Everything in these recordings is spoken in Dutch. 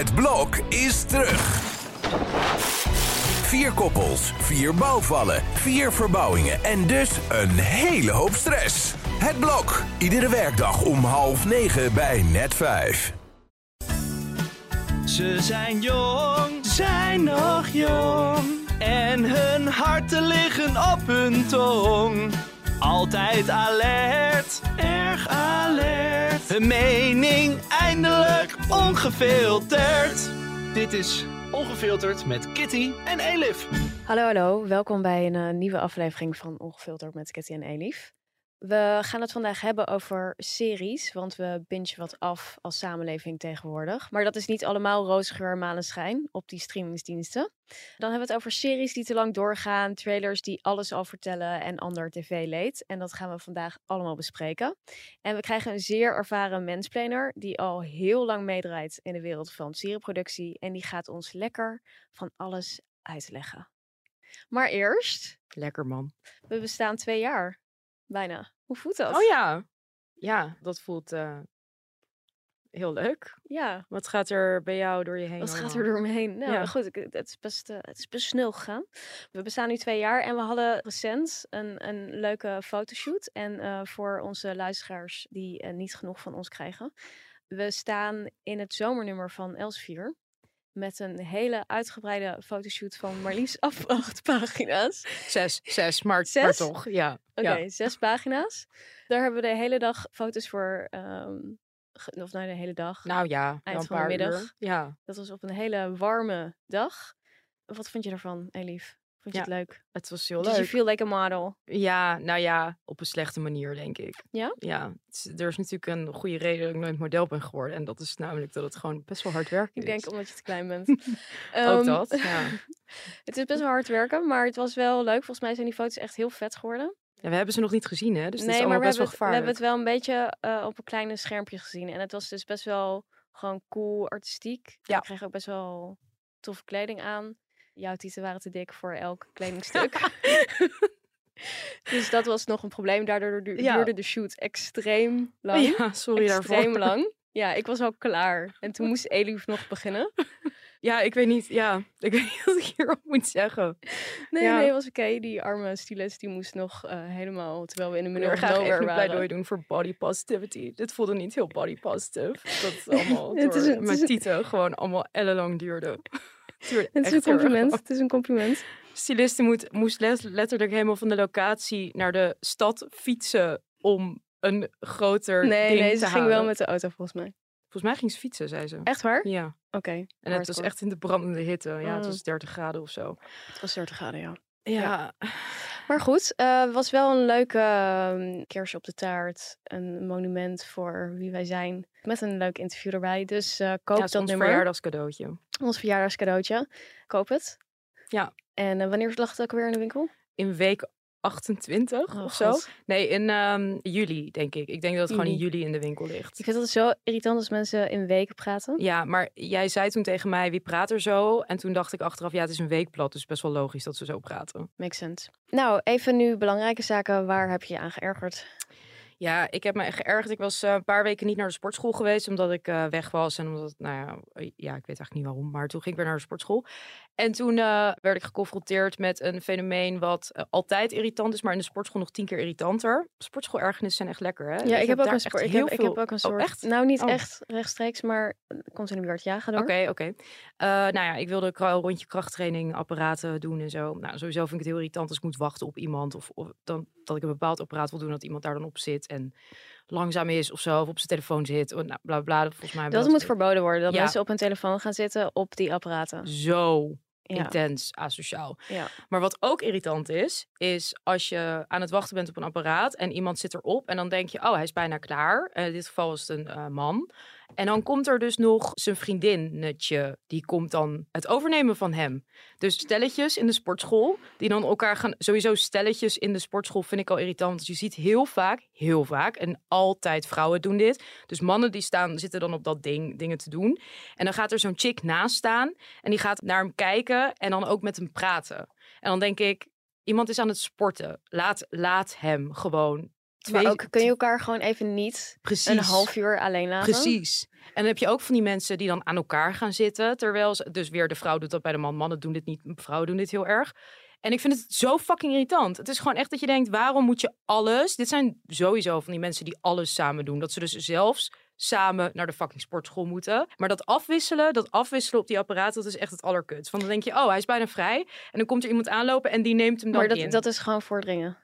Het blok is terug. Vier koppels, vier bouwvallen, vier verbouwingen en dus een hele hoop stress. Het blok, iedere werkdag om half negen bij net vijf. Ze zijn jong, zijn nog jong. En hun harten liggen op hun tong. Altijd alert, erg alert. Hun mening eindelijk ongefilterd. Dit is Ongefilterd met Kitty en Elif. Hallo, hallo. Welkom bij een eh, nieuwe aflevering van Ongefilterd met Kitty en Elif. We gaan het vandaag hebben over series, want we bingen wat af als samenleving tegenwoordig. Maar dat is niet allemaal roze geur, maneschijn op die streamingsdiensten. Dan hebben we het over series die te lang doorgaan, trailers die alles al vertellen en ander tv-leed. En dat gaan we vandaag allemaal bespreken. En we krijgen een zeer ervaren mensplaner die al heel lang meedraait in de wereld van serieproductie. En die gaat ons lekker van alles uitleggen. Maar eerst, Lekker man. we bestaan twee jaar. Bijna. Hoe voelt dat? Oh ja. Ja, dat voelt eh, heel leuk. Ja, Wat gaat er bij jou door je heen? wat gaat er door me heen? Nou, Ja. goed, ik- het is, best, eh, het is best snel gegaan. We bestaan nu twee jaar en we hadden recent een, een leuke fotoshoot. En eh, voor onze luisteraars die niet genoeg van ons krijgen. We staan in het zomernummer van Elsevier. Met een hele uitgebreide fotoshoot van maar liefst af acht pagina's. Zes, zes, maar, maar Zes? toch. Ja. Oké, ja. zes pagina's. Daar hebben we de hele dag foto's voor. ehm, of nou, de hele dag. Nou ja, Eind een van de middag. uur. Ja, Dat was op een hele warme dag. Wat vond je ervan, Elif? Vond je Ja, het leuk? het was heel you leuk. feel like a model? Ja, nou ja, op een slechte manier, denk ik. Ja? Ja, er is natuurlijk een goede reden dat ik nooit model ben geworden. En dat is namelijk dat het gewoon best wel hard werken Ik is. denk omdat je te klein bent. Ook Ehm, dat, ja. Het is best wel hard werken, maar het was wel leuk. Volgens mij zijn die foto's echt heel vet geworden. ja. We hebben ze nog niet gezien, hè? Dus het is nee, allemaal maar we best wel het, we hebben gevaarlijk. het wel een beetje eh, op een kleine schermpje gezien. En het was dus best wel gewoon cool, artistiek. Ja. Ik kreeg ook best wel toffe kleding aan. Jouw tieten waren te dik voor elk kledingstuk. dus dat was nog een probleem. Daardoor Ja. duurde de shoot extreem lang. Ja, sorry extreem daarvoor. lang. Ja, ik was al klaar. En toen moest Elif nog beginnen. Ja, ik weet niet, ja, ik weet niet wat ik hierop moet zeggen. Nee, Ja. nee, was oké. Die arme stylist die moest nog eh, helemaal, terwijl we in de middle wil of graag even waren. doen voor body positivity. Dit voelde niet heel body positive. Dat het allemaal Het is een- het mijn is een- tieten gewoon allemaal ellenlang duurde. Het is een compliment. Het is een compliment. Styliste moet, moest letterlijk helemaal van de locatie naar de stad fietsen om een groter Nee, ding nee, te ze ging halen. wel met de auto volgens mij. Volgens mij ging ze fietsen, zei ze. Echt waar? Ja, Oké. en het was echt in de brandende hitte. Ja, het Mm. was 30 graden of zo. Het was 30 graden, ja. Ja, Maar goed, eh was wel een leuke kerstje op de taart. Een monument voor wie wij zijn. Met een leuk interview erbij. Dus eh koop ja, dat ons nummer. verjaardagscadeautje. Ons verjaardagscadeautje. Koop het. Ja. En eh, wanneer lag het ook weer in de winkel? In week 28 Oh, of zo. God. Nee, in ehm, juli, denk ik. Ik denk dat het gewoon in Juli. in de winkel ligt. Ik vind het zo irritant als mensen in weken praten. Ja, maar jij zei toen tegen mij, wie praat er zo? En toen dacht ik achteraf, ja, het is een weekblad, dus best wel logisch dat ze zo praten. Makes sense. Nou, even nu belangrijke zaken. Waar heb je je aan geërgerd? Ja, ik heb me echt geërgerd. Ik was eh, een paar weken niet naar de sportschool geweest, omdat ik eh, weg was. En omdat, nou ja, eh, ja, ik weet eigenlijk niet waarom, maar toen ging ik weer naar de sportschool. En toen werd ik geconfronteerd met een fenomeen wat altijd irritant is, maar in de sportschool nog tien keer irritanter. Sportschool-ergernissen zijn echt lekker, hè? Ja, Dus ik heb ook een sport. Ik heel heb, ik veel- heb ook een Oh, soort. echt? Nou, niet Oh. echt rechtstreeks, maar komt in de buurt. Ja, ga door. Oké, oké. Nou ja, ik wilde een rondje krachttraining apparaten doen en zo. Nou, sowieso vind ik het heel irritant als ik moet wachten op iemand. Of, of dan, dat ik een bepaald apparaat wil doen, dat iemand daar dan op zit en langzaam is of zo. Of op zijn telefoon zit. Oh, nou, bla bla. Volgens mij Dat we moet verboden worden. Dat Ja. mensen op hun telefoon gaan zitten op die apparaten. zo Ja. intens asociaal. Ja. Maar wat ook irritant is, is als je aan het wachten bent op een apparaat en iemand zit erop en dan denk je, oh, hij is bijna klaar. In dit geval is het een eh, man. En dan komt er dus nog zijn vriendinnetje, die komt dan het overnemen van hem. Dus stelletjes in de sportschool, die dan elkaar gaan, sowieso stelletjes in de sportschool vind ik al irritant. Want je ziet heel vaak, heel vaak, en altijd vrouwen doen dit. Dus mannen die staan, zitten dan op dat ding, dingen te doen. En dan gaat er zo'n chick naast staan en die gaat naar hem kijken en dan ook met hem praten. En dan denk ik, iemand is aan het sporten. Laat, laat hem gewoon twee... maar ook kun je elkaar gewoon even niet precies, een half uur alleen laten? Precies. En dan heb je ook van die mensen die dan aan elkaar gaan zitten. Terwijl ze, dus weer de vrouw doet dat bij de man. Mannen doen dit niet, vrouwen doen dit heel erg. En ik vind het zo fucking irritant. Het is gewoon echt dat je denkt, waarom moet je alles... Dit zijn sowieso van die mensen die alles samen doen. Dat ze dus zelfs samen naar de fucking sportschool moeten. Maar dat afwisselen, dat afwisselen op die apparaten, dat is echt het allerkut. Want dan denk je, oh, hij is bijna vrij. En dan komt er iemand aanlopen en die neemt hem dan Maar in. dat, dat is gewoon voordringen.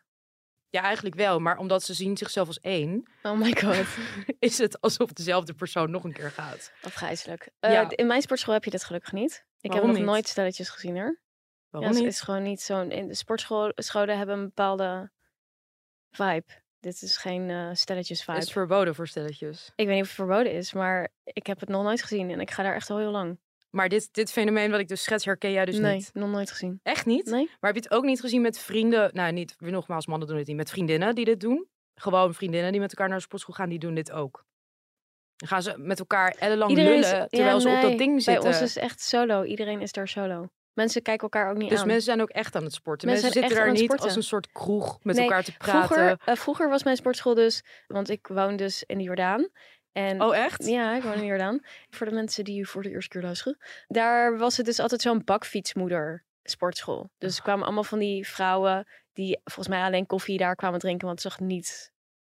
Ja, eigenlijk wel. Maar omdat ze zien zichzelf als één, Oh my god, is het alsof dezelfde persoon nog een keer gaat. afgrijzelijk. Ja. Eh, in mijn sportschool heb je dit gelukkig niet. Ik Waarom heb nog niet? nooit stelletjes gezien hoor. Waarom ja, niet? Het is gewoon niet zo'n... In de sportscholen hebben een bepaalde vibe. Dit is geen eh, stelletjes vibe. Is het verboden voor stelletjes. Ik weet niet of het verboden is, maar ik heb het nog nooit gezien. En ik ga daar echt al heel lang. Maar dit, dit fenomeen wat ik dus schets, herken jij dus nee, niet. nog nooit gezien. Echt niet? Nee? Maar heb je het ook niet gezien met vrienden? Nou, niet, weer nogmaals, mannen doen het niet. Met vriendinnen die dit doen. Gewoon vriendinnen die met elkaar naar de sportschool gaan, die doen dit ook. Dan gaan ze met elkaar ellenlang Iedereen is- lullen, terwijl ja, ze op nee, dat ding Bij zitten. ons is het echt solo. Iedereen is daar solo. Mensen kijken elkaar ook niet dus aan. mensen zijn ook echt aan het sporten. Mensen Mensen, zitten daar niet als een soort kroeg met Nee, elkaar te praten. Vroeger, eh, vroeger was mijn sportschool dus, want ik woon dus in de Jordaan. En Oh, echt? Ja, ik woon in Jordaan. Voor de mensen die voor de eerste keer luisteren. Daar was het dus altijd zo'n bakfietsmoeder sportschool. Dus er kwamen allemaal van die vrouwen die volgens mij alleen koffie daar kwamen drinken. Want het zag niet,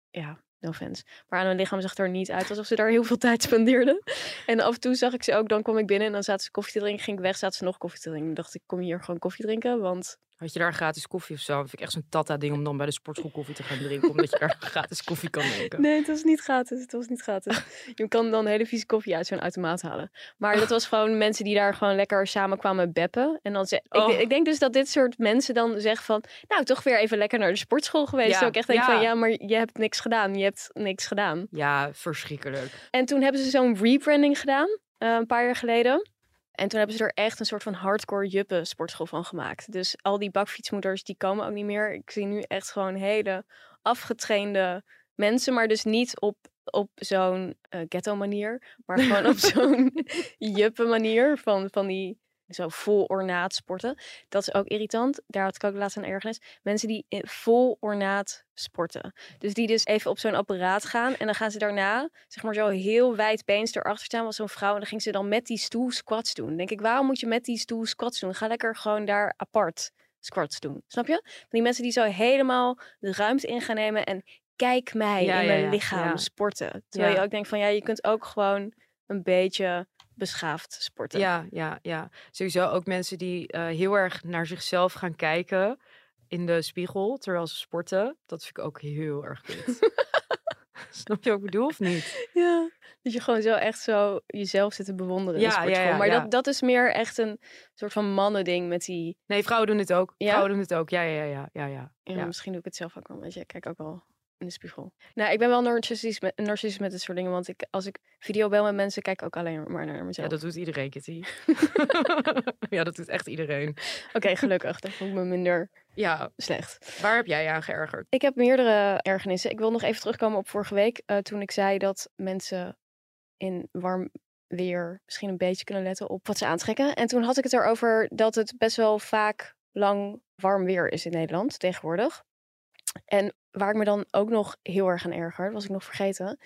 ja, no offense. Maar aan hun lichaam zag het er niet uit alsof ze daar heel veel tijd spendeerden. En af en toe zag ik ze ook, dan kwam ik binnen en dan zaten ze koffie te drinken. Ging ik weg, zaten ze nog koffie te drinken. Ik dacht ik, kom hier gewoon koffie drinken, want... Had je daar gratis koffie of zo? Dat vind ik echt zo'n tata-ding om dan bij de sportschool koffie te gaan drinken. omdat je daar gratis koffie kan drinken. Nee, het was niet gratis. Het was niet gratis. Je kan dan hele vieze koffie uit zo'n automaat halen. Maar dat was gewoon mensen die daar gewoon lekker samen kwamen beppen. En dan ze, Oh. ik, ik denk dus dat dit soort mensen dan zeggen van... Nou, toch weer even lekker naar de sportschool geweest. Ja, Zo ik echt denk ja. van, ja, maar je hebt niks gedaan. Je hebt niks gedaan. Ja, verschrikkelijk. En toen hebben ze zo'n rebranding gedaan. eh, een paar jaar geleden. En toen hebben ze er echt een soort van hardcore juppen sportschool van gemaakt. Dus al die bakfietsmoeders, die komen ook niet meer. Ik zie nu echt gewoon hele afgetrainde mensen. Maar dus niet op, op zo'n eh, ghetto manier. Maar gewoon op zo'n juppen manier. Van, van die zo vol ornaat sporten. Dat is ook irritant. Daar had ik ook laatst een ergernis. Mensen die vol ornaat sporten. Dus die dus even op zo'n apparaat gaan. En dan gaan ze daarna, zeg maar zo heel wijd beens erachter staan. Was zo'n vrouw. En dan ging ze dan met die stoel squats doen. Dan denk ik, waarom moet je met die stoel squats doen? Ga lekker gewoon daar apart squats doen. Snap je? Van die mensen die zo helemaal de ruimte in gaan nemen. En kijk mij Ja, in mijn ja, lichaam sporten. Terwijl je ook denkt van, ja, je kunt ook gewoon een beetje beschaafd sporten. Ja, ja, ja. Sowieso ook mensen die eh, heel erg naar zichzelf gaan kijken in de spiegel terwijl ze sporten. Dat vind ik ook heel erg kut. Snap je wat ik bedoel of niet? Ja, dat je gewoon zo echt zo jezelf zit te bewonderen Ja, ja, maar ja. Dat, dat is meer echt een soort van mannending met die... Nee, vrouwen doen het ook. Ja? Vrouwen doen het ook. Ja, ja, ja, ja, ja. Ja. Misschien doe ik het zelf ook wel, weet je. Ik kijk ook wel in de spiegel. Nou, ik ben wel narcistisch met, narcistisch met dit soort dingen. Want ik, als ik video bel met mensen, kijk ik ook alleen maar naar mezelf. Ja, dat doet iedereen, Kitty. ja, dat doet echt iedereen. Oké, gelukkig. Dan voel ik me minder Ja, slecht. waar heb jij je aan geërgerd? Ik heb meerdere ergernissen. Ik wil nog even terugkomen op vorige week. eh, toen ik zei dat mensen in warm weer misschien een beetje kunnen letten op wat ze aantrekken. En toen had ik het erover dat het best wel vaak lang warm weer is in Nederland tegenwoordig. En waar ik me dan ook nog heel erg aan erger, was ik nog vergeten,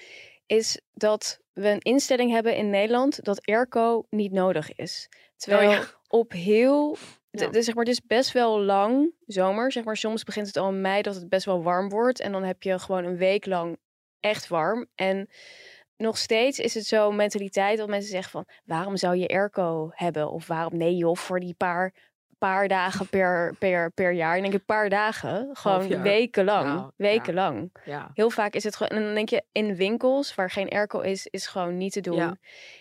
is dat we een instelling hebben in Nederland dat airco niet nodig is. Terwijl Oh ja. op heel Ja. het, is zeg maar, het is best wel lang zomer. Zeg maar, soms begint het al in mei dat het best wel warm wordt. En dan heb je gewoon een week lang echt warm. En nog steeds is het zo mentaliteit dat mensen zeggen van... waarom zou je airco hebben? Of waarom nee joh, voor die paar, paar dagen per, per, per jaar. En denk ik, een paar dagen, gewoon wekenlang. Nou, wekenlang. Ja. Heel vaak is het gewoon... En dan denk je, in winkels waar geen airco is, is gewoon niet te doen. Ja.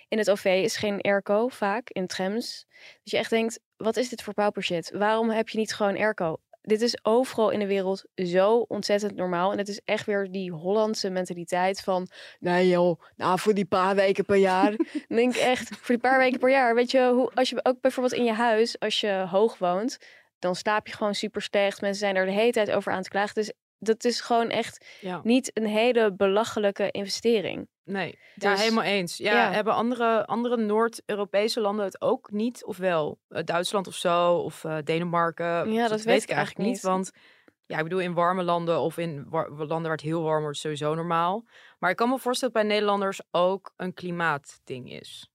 In het OV is geen airco vaak, in trams. Dus je echt denkt, wat is dit voor paupershit? Waarom heb je niet gewoon airco? Dit is overal in de wereld zo ontzettend normaal. En het is echt weer die Hollandse mentaliteit van... Nee joh, nou voor die paar weken per jaar. Dan denk ik echt, voor die paar weken per jaar. Weet je, hoe, als je ook bijvoorbeeld in je huis, als je hoog woont... dan slaap je gewoon super slecht. Mensen zijn er de hele tijd over aan te klagen. Dus dat is gewoon echt ja. niet een hele belachelijke investering. Nee, ja, Dus- helemaal eens. Ja, ja. Hebben andere, andere Noord-Europese landen het ook niet? Of wel? Eh, Duitsland of zo? Of eh, Denemarken? Ja, dat weet ik eigenlijk niet. Want Ja, ik bedoel, in warme landen of in wa- landen waar het heel warm wordt, sowieso normaal. Maar ik kan me voorstellen dat bij Nederlanders ook een klimaatding is.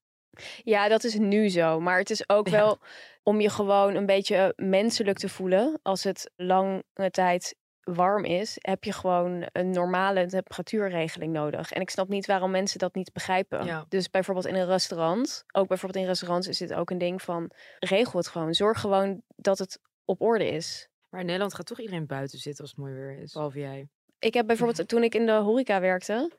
Ja, dat is nu zo. Maar het is ook Ja. wel om je gewoon een beetje menselijk te voelen. Als het lange tijd warm is, heb je gewoon een normale temperatuurregeling nodig. En ik snap niet waarom mensen dat niet begrijpen. Ja. Dus bijvoorbeeld in een restaurant, ook bijvoorbeeld in restaurants is dit ook een ding van regel het gewoon. Zorg gewoon dat het op orde is. Maar in Nederland gaat toch iedereen buiten zitten als het mooi weer is. Behalve jij. Ik heb bijvoorbeeld toen ik in de horeca werkte,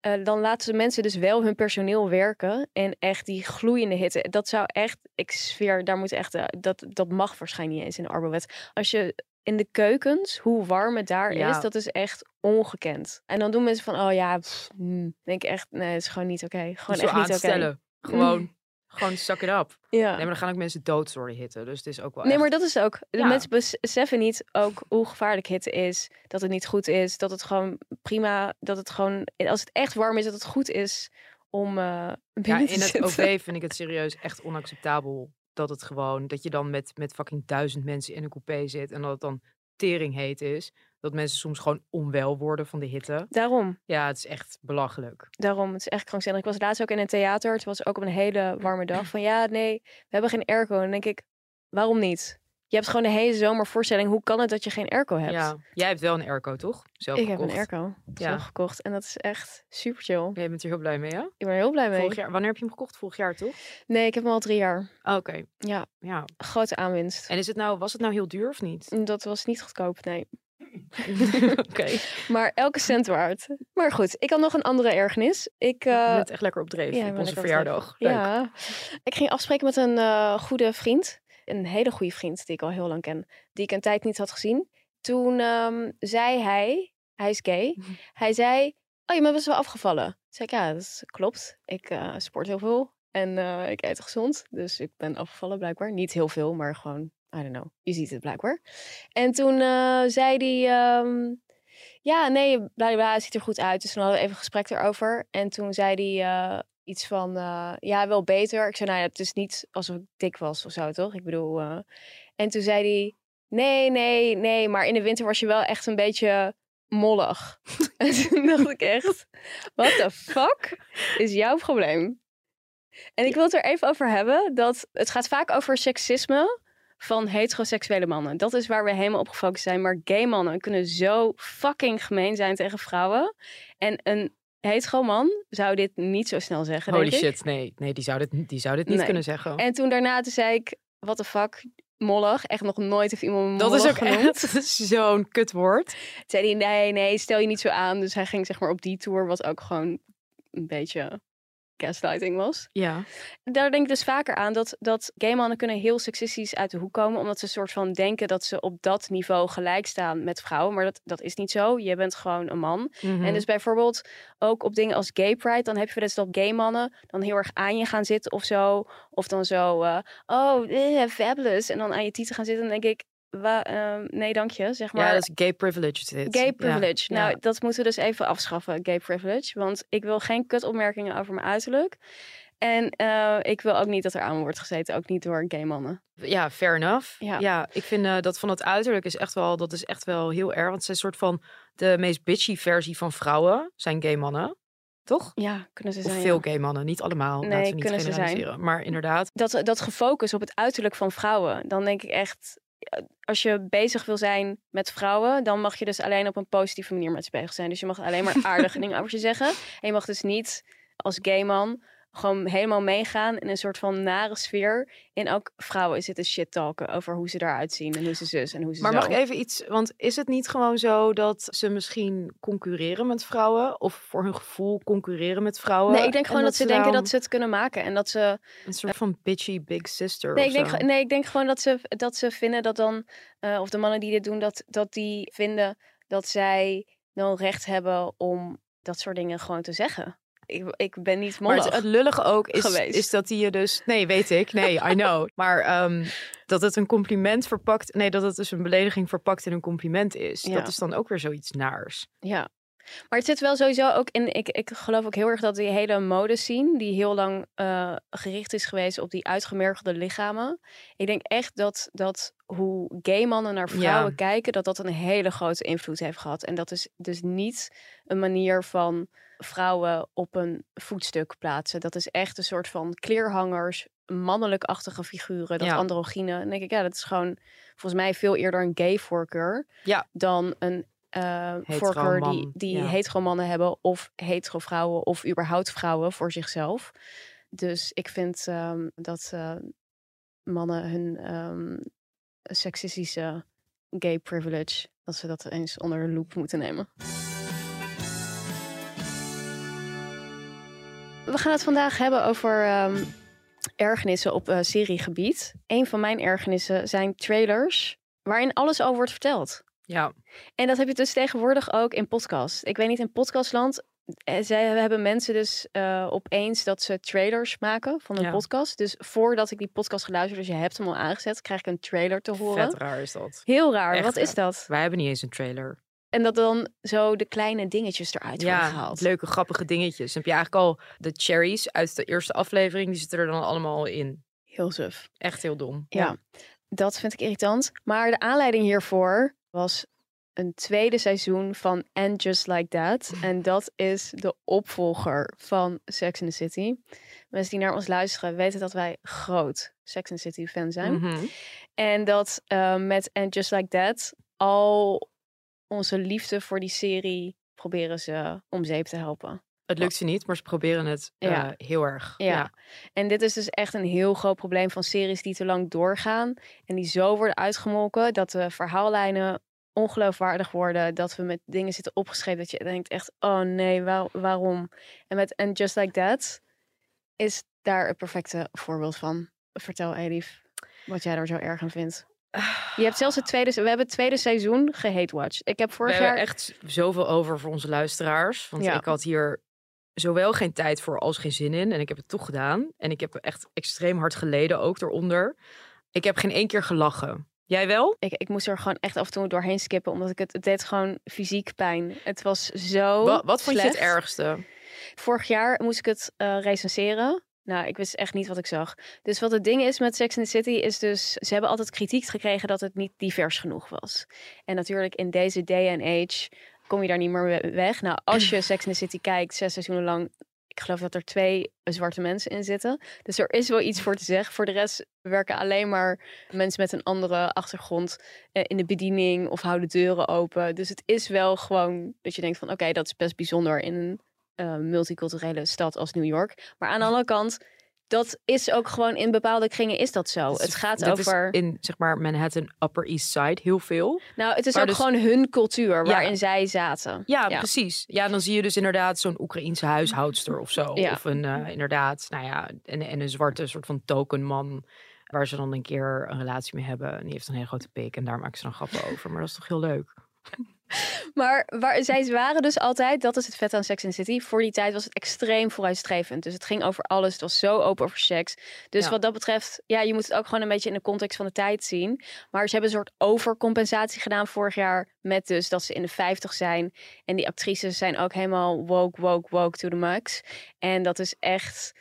eh, dan laten ze mensen dus wel hun personeel werken en echt die gloeiende hitte. Dat zou echt, ik sfeer, daar moet echt, eh, dat, dat mag waarschijnlijk niet eens in de arbowet. Als je in de keukens, hoe warm het daar Ja. is, dat is echt ongekend. En dan doen mensen van, oh ja, pff, hmm. denk ik echt, nee, het is gewoon niet oké. Gewoon Niet echt niet oké. aanstellen. Gewoon, gewoon suck it up. Ja. Nee, maar dan gaan ook mensen dood door de hitte. Dus het is ook wel Nee, echt- maar dat is ook. De Ja. mensen beseffen niet ook hoe gevaarlijk hitte is. Dat het niet goed is. Dat het gewoon prima. Dat het gewoon. Als het echt warm is, dat het goed is om. eh Ja, binnen in het. OV vind ik het serieus echt onacceptabel. Dat het gewoon, dat je dan met, met fucking duizend mensen in een coupé zit. En dat het dan tering heet is. Dat mensen soms gewoon onwel worden van de hitte. Daarom. Ja, het is echt belachelijk. Daarom. Het is echt krankzinnig. Ik was laatst ook in een theater. Het was ook op een hele warme dag. Van ja, nee, we hebben geen airco. En dan denk ik, waarom niet? Je hebt gewoon de hele zomer voorstelling. Hoe kan het dat je geen airco hebt? Ja, jij hebt wel een airco, toch? Zelf ik heb een airco Ja. zelf gekocht. En dat is echt super chill. Jij bent er heel blij mee, ja? Ik ben er heel blij mee. Vorig jaar, wanneer heb je hem gekocht? Vorig jaar, toch? Nee, ik heb hem al drie jaar. Ah, Oké, Ja, ja. grote aanwinst. En is het nou, was het nou heel duur of niet? Dat was niet goedkoop, nee. Oké, Maar elke cent waard. Maar goed, ik had nog een andere ergernis. Ik, je eh, bent echt lekker op dreef ja, op ben onze verjaardag. Leuk. ja, ik ging afspreken met een eh, goede vriend. Een hele goede vriend die ik al heel lang ken. Die ik een tijd niet had gezien. Toen ehm, zei hij, hij is gay. Mhm. Hij zei, oh je bent best wel afgevallen. Toen zei ik, ja dat klopt. Ik eh, sport heel veel. En eh, ik eet gezond. Dus ik ben afgevallen blijkbaar. Niet heel veel, maar gewoon, I don't know. Je ziet het blijkbaar. En toen eh, zei hij, ehm, ja, nee, bla bla, ziet er goed uit. Dus toen hadden we even een gesprek erover. En toen zei hij iets van, eh, ja, wel beter. Ik zei, nou ja, het is niet alsof ik dik was of zo, toch? Ik bedoel, eh. en toen zei hij, nee, nee, nee, maar in de winter was je wel echt een beetje mollig. en toen dacht ik echt, what the fuck is jouw probleem? En ik wil het er even over hebben, dat het gaat vaak over seksisme van heteroseksuele mannen. Dat is waar we helemaal op gefocust zijn. Maar gay mannen kunnen zo fucking gemeen zijn tegen vrouwen. En een hetero man zou dit niet zo snel zeggen, Holy denk ik. shit, nee, nee die, zou dit, die zou dit niet Nee. kunnen zeggen. En toen daarna toen zei ik, what the fuck, mollig. Echt nog nooit heeft iemand dat is ook genoemd. echt zo'n kutwoord. Toen zei hij, nee, nee, stel je niet zo aan. Dus hij ging zeg maar op die tour, wat ook gewoon een beetje gaslighting was. Ja. Daar denk ik dus vaker aan dat, dat gay mannen kunnen heel seksistisch uit de hoek komen. Omdat ze een soort van denken dat ze op dat niveau gelijk staan met vrouwen. Maar dat, dat is niet zo. Je bent gewoon een man. Mhm. En dus bijvoorbeeld ook op dingen als gay pride, dan heb je wel eens dat gay mannen dan heel erg aan je gaan zitten of zo. Of dan zo, eh, oh, eh, fabulous. En dan aan je tieten gaan zitten. Dan denk ik, wa, ehm, nee dank je, zeg maar. ja, dat is gay privilege dit. Gay privilege. ja. Nou, dat moeten we dus even afschaffen, gay privilege. Want ik wil geen kutopmerkingen over mijn uiterlijk. En eh, ik wil ook niet dat er aan wordt gezeten, ook niet door gay mannen. Ja, fair enough. Ja. Ja, ik vind eh, dat van het uiterlijk is echt wel, dat is echt wel heel erg. Want het is een soort van de meest bitchy versie van vrouwen zijn gay mannen. Toch? Ja, kunnen ze Of zijn. veel ja. gay mannen, niet allemaal. Nee, laten we niet kunnen ze zijn. Maar inderdaad, Dat, dat gefocust op het uiterlijk van vrouwen, dan denk ik echt... Als je bezig wil zijn met vrouwen, dan mag je dus alleen op een positieve manier met ze bezig zijn. Dus je mag alleen maar aardige dingen over ze zeggen. En je mag dus niet als gay man gewoon helemaal meegaan in een soort van nare sfeer. En ook vrouwen zitten shit talken over hoe ze eruit zien en hoe ze zus en hoe ze Maar zo. mag ik even iets, want is het niet gewoon zo dat ze misschien concurreren met vrouwen? Of voor hun gevoel concurreren met vrouwen? Nee, ik denk En gewoon dat, ze denken daarom dat ze het kunnen maken. En dat ze. Een soort van bitchy big sister Nee, ik denk, nee, ik denk gewoon dat ze, dat ze vinden dat dan. eh, of de mannen die dit doen, dat, dat die vinden dat zij dan recht hebben om dat soort dingen gewoon te zeggen. Ik, ik ben niet Maar mollig. het, het lullige ook is, geweest. is dat hij je dus... Nee, weet ik. Nee, I know. Maar ehm, dat het een compliment verpakt... Nee, dat het dus een belediging verpakt in een compliment is. Ja. Dat is dan ook weer zoiets naars. Ja. Maar het zit wel sowieso ook in. Ik, ik geloof ook heel erg dat die hele modescene, die heel lang eh, gericht is geweest op die uitgemergelde lichamen. Ik denk echt dat, dat hoe gay mannen naar vrouwen Ja. kijken, dat dat een hele grote invloed heeft gehad. En dat is dus niet een manier van vrouwen op een voetstuk plaatsen. Dat is echt een soort van kleerhangers, mannelijk-achtige figuren, dat Ja. androgyne. Dan denk ik, ja, dat is gewoon volgens mij veel eerder een gay voorkeur Ja. dan een eh voorkeur die, die ja. hetero mannen hebben of hetero vrouwen of überhaupt vrouwen voor zichzelf. Dus ik vind ehm, dat eh, mannen hun ehm, seksistische gay privilege, dat ze dat eens onder de loep moeten nemen. We gaan het vandaag hebben over ehm, ergernissen op eh, seriegebied. Een van mijn ergernissen zijn trailers waarin alles al wordt verteld. Ja, En dat heb je dus tegenwoordig ook in podcast. Ik weet niet, in podcastland, eh, zij hebben mensen dus eh, opeens dat ze trailers maken van een Ja. podcast. Dus voordat ik die podcast geluisterd, dus je hebt hem al aangezet, krijg ik een trailer te horen. vet raar is dat. Heel raar, Echt wat is dat? Wij hebben niet eens een trailer. En dat dan zo de kleine dingetjes eruit worden Ja, gehaald. leuke grappige dingetjes. Dan heb je eigenlijk al de cherries uit de eerste aflevering, die zitten er dan allemaal in. Heel suf. Echt heel dom. Ja. dat vind ik irritant. Maar de aanleiding hiervoor was een tweede seizoen van And Just Like That. En dat is de opvolger van Sex in the City. Mensen die naar ons luisteren weten dat wij groot Sex in the City fan zijn. Mhm. En dat eh, met And Just Like That al onze liefde voor die serie proberen ze om zeep te helpen. Het lukt ze niet, maar ze proberen het Ja. eh, heel erg. Ja. En dit is dus echt een heel groot probleem van series die te lang doorgaan en die zo worden uitgemolken dat de verhaallijnen ongeloofwaardig worden, dat we met dingen zitten opgeschreven dat je denkt echt, oh nee, waar- waarom? En met And Just Like That is daar het perfecte voorbeeld van. Vertel Elif wat jij er zo erg aan vindt. Je hebt zelfs het tweede, we hebben het tweede seizoen gehate-watched. Ik heb vorig jaar echt zoveel over voor onze luisteraars. Want Ja. ik had hier zowel geen tijd voor als geen zin in. En ik heb het toch gedaan. En ik heb echt extreem hard geleden ook eronder. Ik heb geen één keer gelachen. Jij wel? ik, ik moest er gewoon echt af en toe doorheen skippen, omdat ik het, het deed gewoon fysiek pijn. Het was zo Wa- wat vond je het ergste? Vorig jaar moest ik het eh, recenseren. Nou, ik wist echt niet wat ik zag. Dus wat het ding is met Sex in the City is dus... Ze hebben altijd kritiek gekregen dat het niet divers genoeg was. En natuurlijk in deze day and age kom je daar niet meer we- weg. Nou, als je Sex in the City kijkt, zes seizoenen lang... Ik geloof dat er twee zwarte mensen in zitten. Dus er is wel iets voor te zeggen. Voor de rest werken alleen maar mensen met een andere achtergrond eh, in de bediening of houden deuren open. Dus het is wel gewoon dat je denkt van oké, dat is best bijzonder in een eh, multiculturele stad als New York. Maar aan de andere kant, dat is ook gewoon in bepaalde kringen is dat zo. Het gaat is over. in zeg maar Manhattan Upper East Side heel veel. nou, het is ook dus- gewoon hun cultuur Ja. waarin zij zaten. Ja, Ja. precies. Ja, dan zie je dus inderdaad zo'n Oekraïense huishoudster of zo. Ja. Of een, eh, inderdaad, nou ja, en, en een zwarte soort van tokenman. Waar ze dan een keer een relatie mee hebben. En die heeft een hele grote pik. En daar maken ze dan grappen over. Maar dat is toch heel leuk. Maar waar, zij waren dus altijd, dat is het vet aan Sex and the City. Voor die tijd was het extreem vooruitstrevend. Dus het ging over alles. Het was zo open over seks. Dus Ja. wat dat betreft, ja, je moet het ook gewoon een beetje in de context van de tijd zien. Maar ze hebben een soort overcompensatie gedaan vorig jaar. Met dus dat ze in de 50 zijn. En die actrices zijn ook helemaal woke, woke, woke to the max. En dat is echt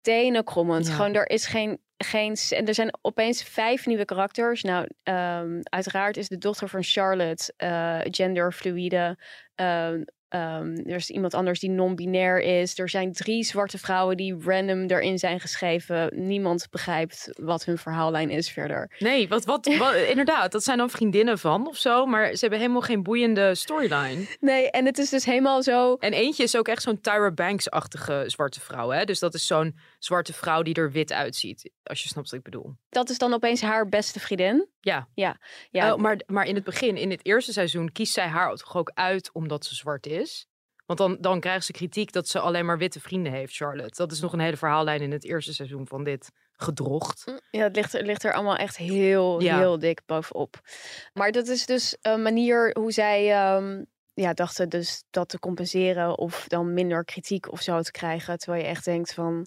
tenenkrommend. Ja. Gewoon, er is geen. Geen, en er zijn opeens vijf nieuwe karakters. Nou, ehm, uiteraard is de dochter van Charlotte eh genderfluïde. Ehm, ehm, er is iemand anders die non-binair is. Er zijn drie zwarte vrouwen die random erin zijn geschreven. Niemand begrijpt wat hun verhaallijn is verder. Nee, wat, wat, wat, inderdaad. Dat zijn dan vriendinnen van of zo. Maar ze hebben helemaal geen boeiende storyline. Nee, en het is dus helemaal zo. En eentje is ook echt zo'n Tyra Banks-achtige zwarte vrouw. Hè? Dus dat is zo'n zwarte vrouw die er wit uitziet. Als je snapt wat ik bedoel. Dat is dan opeens haar beste vriendin. Ja. Ja, ja Oh, maar, maar in het begin, in het eerste seizoen, kiest zij haar toch ook uit omdat ze zwart is? Want dan, dan krijgt ze kritiek dat ze alleen maar witte vrienden heeft, Charlotte. Dat is nog een hele verhaallijn in het eerste seizoen van dit gedrocht. Ja, het ligt, er- ligt er allemaal echt heel, Ja. heel dik bovenop. Maar dat is dus een manier hoe zij ehm, ja, dachten dus dat te compenseren of dan minder kritiek of zo te krijgen. Terwijl je echt denkt van,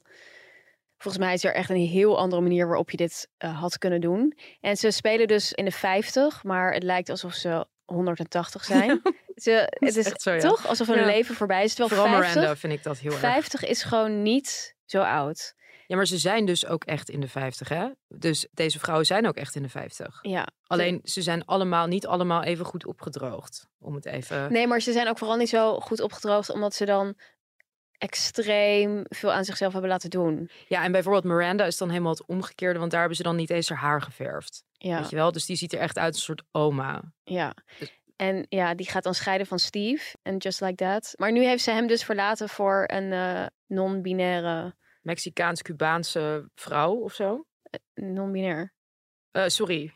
volgens mij is er echt een heel andere manier waarop je dit eh, had kunnen doen. En ze spelen dus in de 50, maar het lijkt alsof ze 180 zijn. Ze, het is zo, ja. toch alsof hun Ja. leven voorbij is. Terwijl Vooral 50, Miranda vind ik dat heel erg. 50 is gewoon niet zo oud. Ja, maar ze zijn dus ook echt in de 50, hè? Dus deze vrouwen zijn ook echt in de 50. Ja. Alleen ze zijn allemaal niet allemaal even goed opgedroogd. Om het even. Nee, maar ze zijn ook vooral niet zo goed opgedroogd, omdat ze dan extreem veel aan zichzelf hebben laten doen. Ja, en bijvoorbeeld Miranda is dan helemaal het omgekeerde, want daar hebben ze dan niet eens haar haar geverfd. Ja, Weet je wel? Dus die ziet er echt uit als een soort oma. ja. Dus- En ja, die gaat dan scheiden van Steve en Just Like That. Maar nu heeft ze hem dus verlaten voor een eh, non-binaire... Mexicaans-Cubaanse vrouw of zo. Non-binair. Eh, sorry.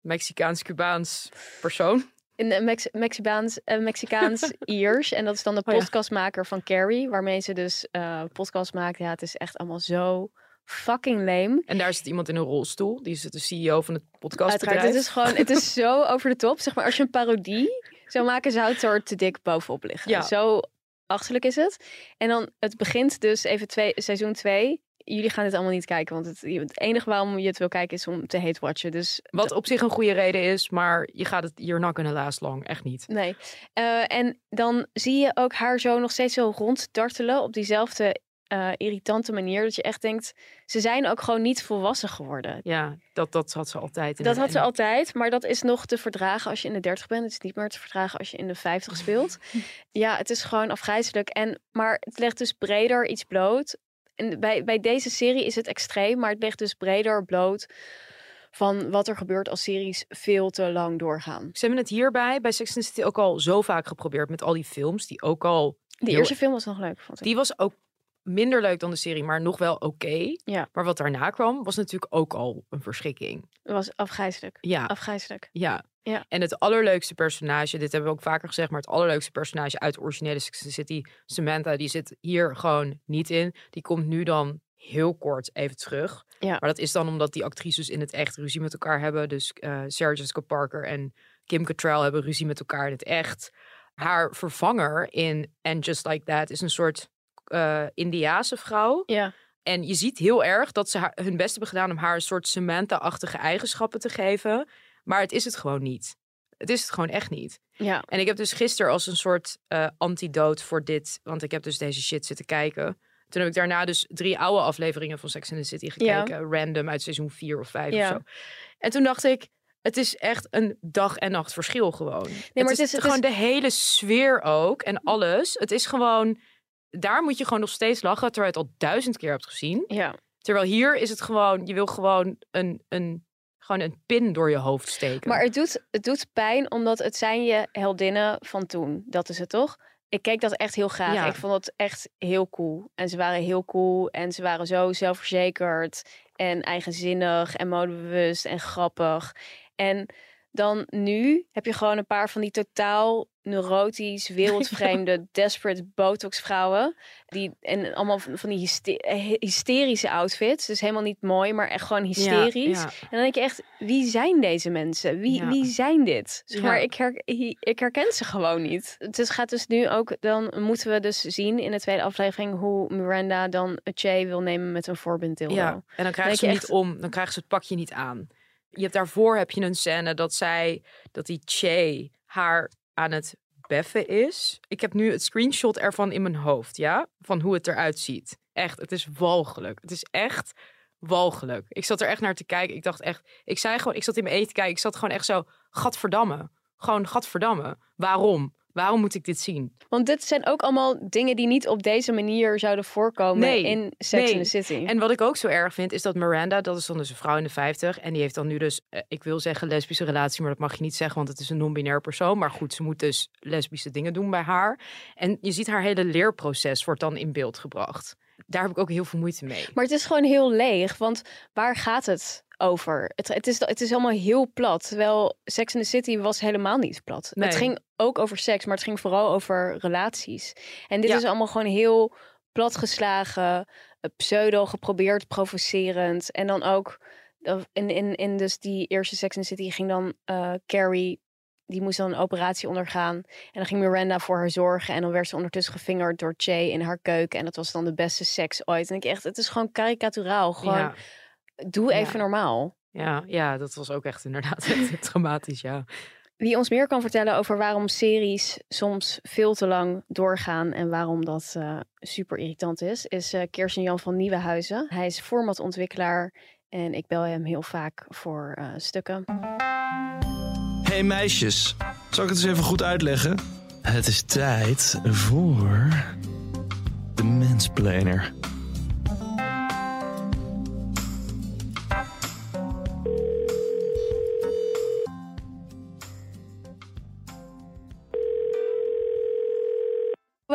Mexicaans-Cubaans persoon. Een eh, Mex Mexicaans, eh, Mexicaans Iers. En dat is dan de Oh podcastmaker van Carrie. Waarmee ze dus eh podcast maakt. Ja, het is echt allemaal zo fucking lame. En daar zit iemand in een rolstoel. Die is de CEO van het podcastbedrijf. Uiteraard, het is gewoon, het is zo over de top. Zeg maar, als je een parodie zou maken, zou het er te dik bovenop liggen. Ja. Zo achterlijk is het. En dan, het begint dus even twee, seizoen 2. Jullie gaan dit allemaal niet kijken, want het, het enige waarom je het wil kijken is om te hate watchen. Dus Wat op zich een goede reden is, maar je gaat het hier not gonna last long. Echt niet. Nee. Eh, en dan zie je ook haar zo nog steeds zo ronddartelen op diezelfde eh, irritante manier. Dat je echt denkt, ze zijn ook gewoon niet volwassen geworden. Ja, dat, dat had ze altijd. Dat had ze altijd, maar dat is nog te verdragen als je in de 30 bent. Het is niet meer te verdragen als je in de 50 speelt. Ja, het is gewoon afgrijzelijk. En, maar het legt dus breder iets bloot. En bij, bij deze serie is het extreem, maar het legt dus breder bloot van wat er gebeurt als series veel te lang doorgaan. Ze hebben het hierbij bij Sex and City ook al zo vaak geprobeerd met al die films die ook al De eerste film was nog leuk, vond ik. Die was ook minder leuk dan de serie, maar nog wel oké. Ja. Maar wat daarna kwam, was natuurlijk ook al een verschrikking. Het was afgrijzelijk. Ja, Afgrijzelijk. ja. Ja. En het allerleukste personage, dit hebben we ook vaker gezegd, maar het allerleukste personage uit de originele Sex City, Samantha, die zit hier gewoon niet in. Die komt nu dan heel kort even terug. Ja. Maar dat is dan omdat die actrices in het echt ruzie met elkaar hebben. Dus eh Sarah Jessica Parker en Kim Cattrall hebben ruzie met elkaar in het echt. Haar vervanger in And Just Like That is een soort eh Indiaanse vrouw. Ja. En je ziet heel erg dat ze haar, hun best hebben gedaan om haar een soort Samantha-achtige eigenschappen te geven. Maar het is het gewoon niet. Het is het gewoon echt niet. Ja. En ik heb dus gisteren als een soort eh antidoot voor dit, want ik heb dus deze shit zitten kijken. Toen heb ik daarna dus drie oude afleveringen van Sex and the City Ja. gekeken. Random uit seizoen vier of vijf Ja. of zo. En toen dacht ik, het is echt een dag en nacht verschil gewoon. maar het het is, is- het gewoon is- de hele sfeer ook en alles. Het is gewoon, daar moet je gewoon nog steeds lachen, terwijl je het al duizend keer hebt gezien. Ja. Terwijl hier is het gewoon, je wil gewoon een, een, gewoon een pin door je hoofd steken. Maar het doet, het doet pijn omdat het zijn je heldinnen van toen. Dat is het toch? Ik keek dat echt heel graag. Ja. Ik vond het echt heel cool. En ze waren heel cool. En ze waren zo zelfverzekerd. En eigenzinnig. En modebewust. En grappig. En dan nu heb je gewoon een paar van die totaal neurotisch, wereldvreemde, desperate botox vrouwen. Die, en allemaal van die eh, hysterische outfits. Dus helemaal niet mooi, maar echt gewoon hysterisch. ja. En dan denk je echt, wie zijn deze mensen? Wie, wie zijn dit? Zeg maar, ik, her, ik herken ze gewoon niet. Het gaat dus nu ook, dan moeten we dus zien in de tweede aflevering hoe Miranda dan Che wil nemen met een voorbinddildo. Ja, en dan krijgen ze niet om, dan krijgen ze het pakje niet aan. Je hebt daarvoor heb je een scène dat zij, dat die Che haar aan het beffen is. Ik heb nu het screenshot ervan in mijn hoofd, ja, van hoe het eruit ziet. Echt, het is walgelijk. Het is echt walgelijk. Ik zat er echt naar te kijken. Ik dacht echt, ik zei gewoon, ik zat in mijn eten te kijken. Ik zat gewoon echt zo, gadverdamme. Gewoon gadverdamme. Waarom? Waarom moet ik dit zien? Want dit zijn ook allemaal dingen die niet op deze manier zouden voorkomen Nee, in Sex nee. in the City. En wat ik ook zo erg vind, is dat Miranda, dat is dan dus een vrouw in de 50. En die heeft dan nu dus, eh, ik wil zeggen lesbische relatie, maar dat mag je niet zeggen, want het is een non-binair persoon. Maar goed, ze moet dus lesbische dingen doen bij haar. En je ziet haar hele leerproces wordt dan in beeld gebracht. Daar heb ik ook heel veel moeite mee. Maar het is gewoon heel leeg, want waar gaat het over? Het, het, is, het is allemaal heel plat, terwijl Sex in the City was helemaal niet plat. Nee. Het ging ook over seks, maar het ging vooral over relaties. En dit Ja. is allemaal gewoon heel platgeslagen, eh, pseudo geprobeerd, provocerend. En dan ook, eh, in, in, in dus die eerste Sex in the City ging dan eh, Carrie... Die moest dan een operatie ondergaan. En dan ging Miranda voor haar zorgen. En dan werd ze ondertussen gevingerd door Che in haar keuken. En dat was dan de beste seks ooit. En ik echt, het is gewoon karikaturaal. Gewoon, Ja, doe even Ja. normaal. ja, ja, dat was ook echt inderdaad echt traumatisch, ja. Wie ons meer kan vertellen over waarom series soms veel te lang doorgaan en waarom dat uh, super irritant is, is uh, Kirsten Jan van Nieuwenhuizen. Hij is formatontwikkelaar en ik bel hem heel vaak voor uh, stukken. Hey meisjes, zal ik het eens even goed uitleggen? Het is tijd voor de mensplaner.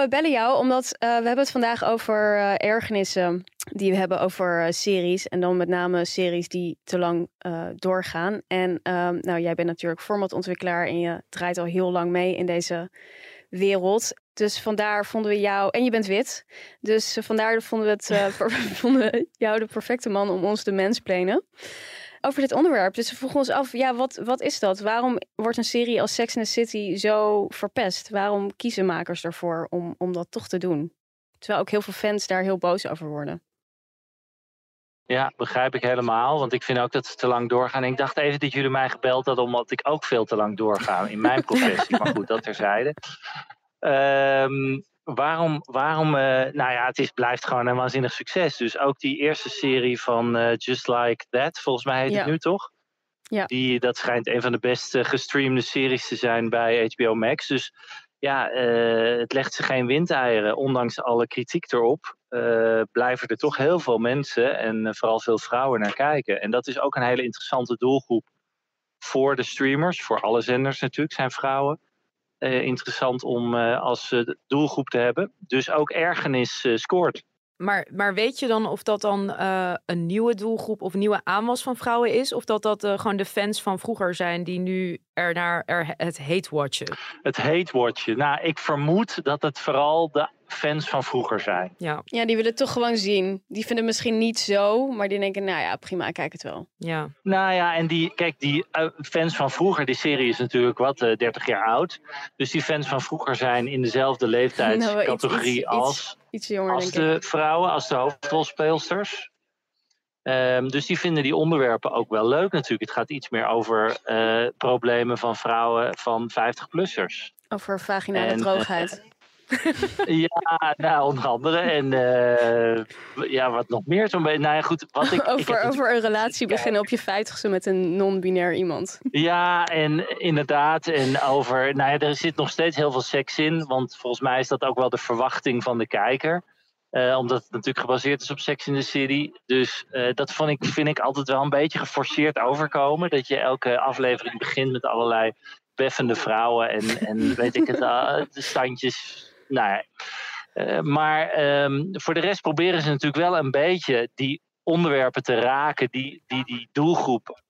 We bellen jou omdat uh, we hebben het vandaag over uh, ergernissen die we hebben over uh, series. En dan met name series die te lang doorgaan. En ehm, nou, jij bent natuurlijk formatontwikkelaar en je draait al heel lang mee in deze wereld. Dus vandaar vonden we jou, en je bent wit, dus vandaar vonden we, het, vonden we jou de perfecte man om ons de mens plenen over dit onderwerp. Dus we vroegen ons af, ja, wat, wat is dat? Waarom wordt een serie als Sex and the City zo verpest? Waarom kiezen makers ervoor om, om dat toch te doen? Terwijl ook heel veel fans daar heel boos over worden. Ja, begrijp ik helemaal. Want ik vind ook dat ze te lang doorgaan. Ik dacht even dat jullie mij gebeld hadden, omdat ik ook veel te lang doorga in mijn professie. maar goed, dat terzijde. Um, waarom, waarom uh, nou ja, het is, blijft gewoon een waanzinnig succes. Dus ook die eerste serie van uh, Just Like That, volgens mij heet ja. het nu toch? Ja. Die, dat schijnt een van de best gestreamde series te zijn bij HBO Max. Dus ja, uh, het legt ze geen windeieren. Ondanks alle kritiek erop, blijven er toch heel veel mensen en vooral veel vrouwen naar kijken. En dat is ook een hele interessante doelgroep voor de streamers, voor alle zenders natuurlijk, zijn vrouwen. Uh, interessant om uh, als uh, doelgroep te hebben. Dus ook ergernis scoort. Maar, maar weet je dan of dat dan een nieuwe doelgroep of nieuwe aanwas van vrouwen is? Of dat dat gewoon de fans van vroeger zijn die nu er naar er het hate watchen? Het hate watchen. Nou, ik vermoed dat het vooral de fans van vroeger zijn. Ja. ja, die willen het toch gewoon zien. Die vinden het misschien niet zo, maar die denken, nou ja, prima, kijk het wel. Ja. Nou ja, en die, kijk, die uh, fans van vroeger, die serie is natuurlijk wat, uh, 30 jaar oud. Dus die fans van vroeger zijn in dezelfde leeftijdscategorie nou, iets, als, iets, jonger, als denk de ik. vrouwen, als de hoofdrolspeelsters. Um, dus die vinden die onderwerpen ook wel leuk natuurlijk. Het gaat iets meer over uh, problemen van vrouwen van 50-plussers. Over vaginale en, droogheid. ja, nou, onder andere. En uh, ja, wat nog meer zo'n beetje. Nou ja, goed. Wat ik, over, ik over een relatie beginnen op je vijftigste met een non-binair iemand. Ja, en inderdaad. En over. Nou ja, er zit nog steeds heel veel seks in. Want volgens mij is dat ook wel de verwachting van de kijker. Uh, omdat het natuurlijk gebaseerd is op Sex in the City. Dus uh, dat vond ik, vind ik altijd wel een beetje geforceerd overkomen. Dat je elke aflevering begint met allerlei beffende vrouwen en, en weet ik het, de standjes. Nou ja. Uh, maar um, voor de rest proberen ze natuurlijk wel een beetje die onderwerpen te raken die die, die doelgroep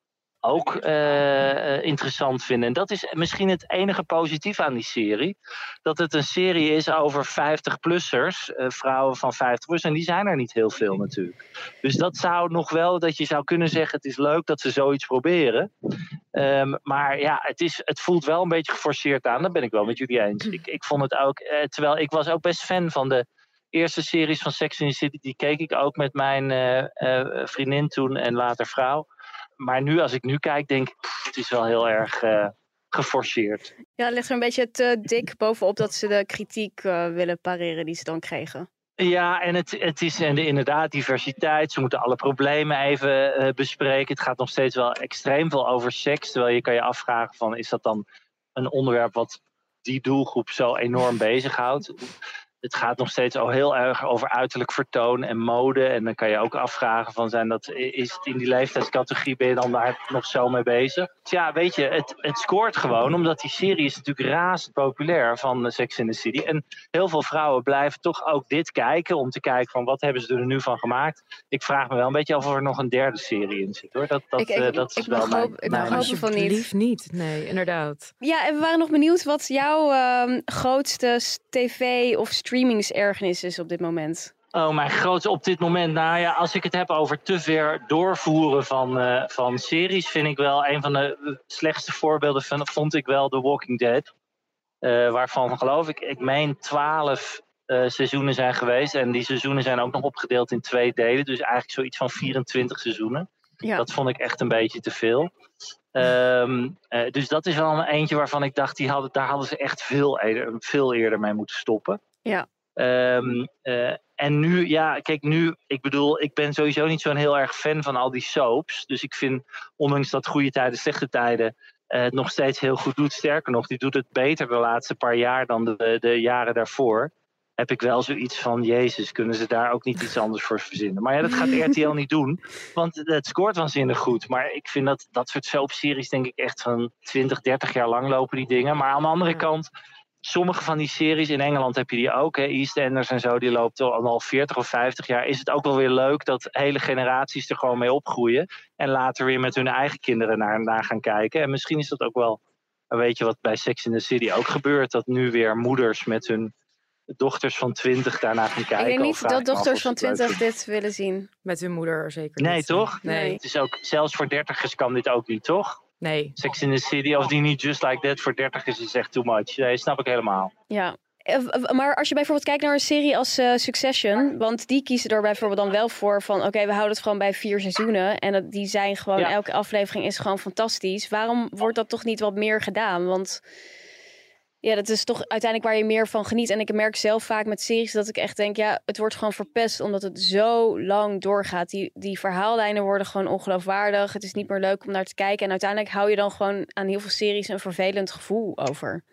ook uh, interessant vinden. En dat is misschien het enige positief aan die serie. Dat het een serie is over 50-plussers, uh, vrouwen van 50 plus. En die zijn er niet heel veel natuurlijk. Dus dat zou nog wel, dat je zou kunnen zeggen... het is leuk dat ze zoiets proberen. Um, maar ja, het, is, het voelt wel een beetje geforceerd aan. Dat ben ik wel met jullie eens. Ik, ik vond het ook, uh, terwijl ik was ook best fan van de eerste series van Sex in the City. Die keek ik ook met mijn vriendin toen en later vrouw maar nu, als ik nu kijk, denk ik, pff, het is wel heel erg uh, geforceerd. Ja, het ligt er een beetje te dik bovenop dat ze de kritiek uh, willen pareren die ze dan kregen. Ja, en het, het is en de, inderdaad diversiteit. Ze moeten alle problemen even uh, bespreken. Het gaat nog steeds wel extreem veel over seks. Terwijl je kan je afvragen van, is dat dan een onderwerp wat die doelgroep zo enorm bezighoudt? Het gaat nog steeds al heel erg over uiterlijk vertoon en mode. En dan kan je ook afvragen van zijn dat, is het in die leeftijdscategorie, ben je dan daar nog zo mee bezig? Dus ja, weet je, het, het scoort gewoon, omdat die serie is natuurlijk razend populair van Sex in the City. En heel veel vrouwen blijven toch ook dit kijken, om te kijken van wat hebben ze er nu van gemaakt. Ik vraag me wel een beetje af of er nog een derde serie in zit hoor. Dat, dat, ik, ik, uh, dat is ik wel mijn, hoop, ik mag mijn hopen van niet. Lief niet, nee, inderdaad. Ja, en we waren nog benieuwd wat jouw uh, grootste tv- of streamingsergernis is op dit moment. Oh, mijn grootste op dit moment. Nou ja, als ik het heb over te ver doorvoeren van, uh, van series, vind ik wel een van de slechtste voorbeelden van, vond ik wel The Walking Dead. Uh, waarvan geloof ik, ik meen twaalf uh, seizoenen zijn geweest. En die seizoenen zijn ook nog opgedeeld in twee delen. Dus eigenlijk zoiets van 24 seizoenen. Ja. Dat vond ik echt een beetje te veel. Ehm, eh, dus dat is wel een eentje waarvan ik dacht, die hadden, daar hadden ze echt veel eerder, veel eerder mee moeten stoppen. Ja. Ehm, eh, en nu, ja, kijk, nu, ik bedoel, ik ben sowieso niet zo'n heel erg fan van al die soaps. Dus ik vind, ondanks dat goede tijden, slechte tijden, eh, het nog steeds heel goed doet. Sterker nog, die doet het beter de laatste paar jaar dan de, de jaren daarvoor. Heb ik wel zoiets van, Jezus, kunnen ze daar ook niet iets anders voor verzinnen? Maar ja, dat gaat RTL niet doen, want het scoort waanzinnig goed. Maar ik vind dat dat soort soapseries, denk ik, echt van 20, 30 jaar lang lopen die dingen. Maar aan de andere Ja. kant, sommige van die series, in Engeland heb je die ook, hè, EastEnders en zo, die loopt al, al 40 of 50 jaar. Is het ook wel weer leuk dat hele generaties er gewoon mee opgroeien. En later weer met hun eigen kinderen naar, naar gaan kijken. En misschien is dat ook wel, weet je wat bij Sex in the City ook gebeurt, dat nu weer moeders met hun dochters van 20 daarna gaan kijken. ik denk niet dat dochters van ze het leuk 20 dit willen zien. Met hun moeder zeker Nee, niet. toch? Nee. Het is ook, zelfs voor dertigers kan dit ook niet, toch? Nee. Sex in the City, als die niet just like that voor dertigers is echt too much. Nee, snap ik helemaal. Ja. Eh, Maar als je bijvoorbeeld kijkt naar een serie als eh, Succession, want die kiezen er bijvoorbeeld dan wel voor van oké, we houden het gewoon bij vier seizoenen en dat, die zijn gewoon, Ja. elke aflevering is gewoon fantastisch. Waarom wordt dat toch niet wat meer gedaan? Want ja, dat is toch uiteindelijk waar je meer van geniet. En ik merk zelf vaak met series dat ik echt denk, ja, het wordt gewoon verpest omdat het zo lang doorgaat. Die, die verhaallijnen worden gewoon ongeloofwaardig. Het is niet meer leuk om naar te kijken. En uiteindelijk hou je dan gewoon aan heel veel series een vervelend gevoel over.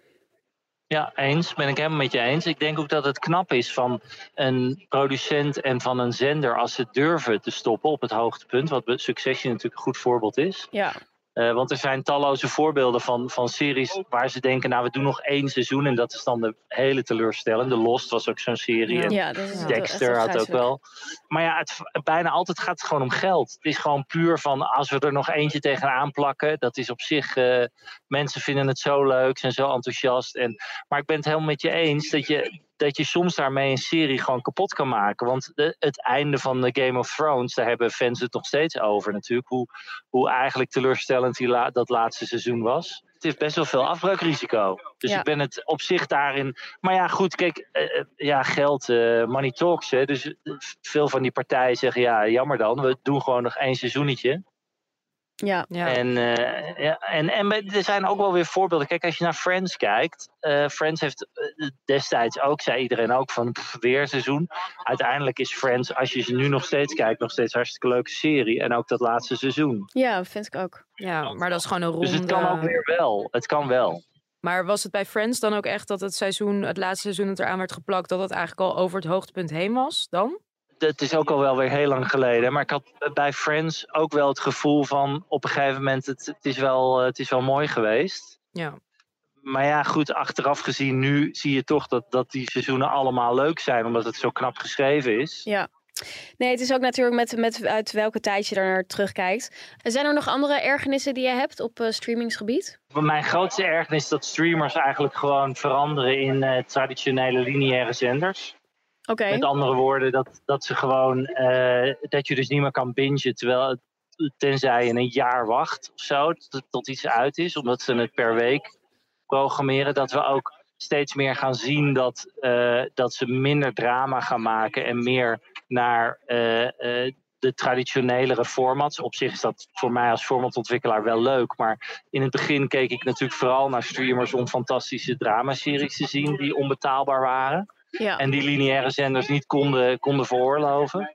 Ja, eens. Ben ik helemaal met je eens. Ik denk ook dat het knap is van een producent en van een zender als ze durven te stoppen op het hoogtepunt. Wat Succession natuurlijk een goed voorbeeld is. Ja, Eh, want er zijn talloze voorbeelden van, van series waar ze denken, nou we doen nog één seizoen. En dat is dan de hele teleurstellende. Lost was ook zo'n serie. Ja. En ja Dexter had ook wel. Maar ja, het, bijna altijd gaat het gewoon om geld. Het is gewoon puur van als we er nog eentje tegenaan plakken. Dat is op zich. eh, mensen vinden het zo leuk, zijn zo enthousiast. En, maar ik ben het helemaal met je eens dat je, dat je soms daarmee een serie gewoon kapot kan maken. Want de, het einde van de Game of Thrones, daar hebben fans het nog steeds over natuurlijk. Hoe, hoe eigenlijk teleurstellend die la- dat laatste seizoen was. Het heeft best wel veel afbreukrisico. Dus Ja. ik ben het op zich daarin. Maar ja, goed, kijk, eh, eh, ja, geld, eh, money talks. Hè. Dus veel van die partijen zeggen, ja, jammer dan. We doen gewoon nog één seizoenetje. Ja, Ja. En, eh, ja, en, en er zijn ook wel weer voorbeelden. Kijk, als je naar Friends kijkt. eh, Friends heeft eh, destijds ook, zei iedereen ook, van pff, weer seizoen. Uiteindelijk is Friends, als je ze nu nog steeds kijkt, nog steeds een hartstikke leuke serie. En ook dat laatste seizoen. ja, vind ik ook. ja, maar dat is gewoon een ronde. Dus het kan ook weer wel. Het kan wel. Maar was het bij Friends dan ook echt dat het seizoen, het laatste seizoen dat eraan werd geplakt, dat het eigenlijk al over het hoogtepunt heen was dan? Het is ook al wel weer heel lang geleden. Maar ik had bij Friends ook wel het gevoel van op een gegeven moment, het, het, is, wel, eh, het is wel mooi geweest. Ja. Maar ja, goed, achteraf gezien, nu zie je toch dat, dat die seizoenen allemaal leuk zijn, omdat het zo knap geschreven is. Ja. Nee, het is ook natuurlijk met, met uit welke tijd je er naar terugkijkt. Zijn er nog andere ergernissen die je hebt op eh, streamingsgebied? Mijn grootste ergernis is dat streamers eigenlijk gewoon veranderen in eh, traditionele lineaire zenders. Met andere woorden, dat, dat ze gewoon, eh, dat je dus niet meer kan bingen terwijl tenzij je een jaar wacht of zo, tot, iets uit is, omdat ze het per week programmeren. Dat we ook steeds meer gaan zien dat, eh, dat ze minder drama gaan maken en meer naar eh, de traditionelere formats. Op zich is dat voor mij als formatontwikkelaar wel leuk, maar in het begin keek ik natuurlijk vooral naar streamers om fantastische dramaseries te zien die onbetaalbaar waren Ja. en die lineaire zenders niet konden, konden veroorloven.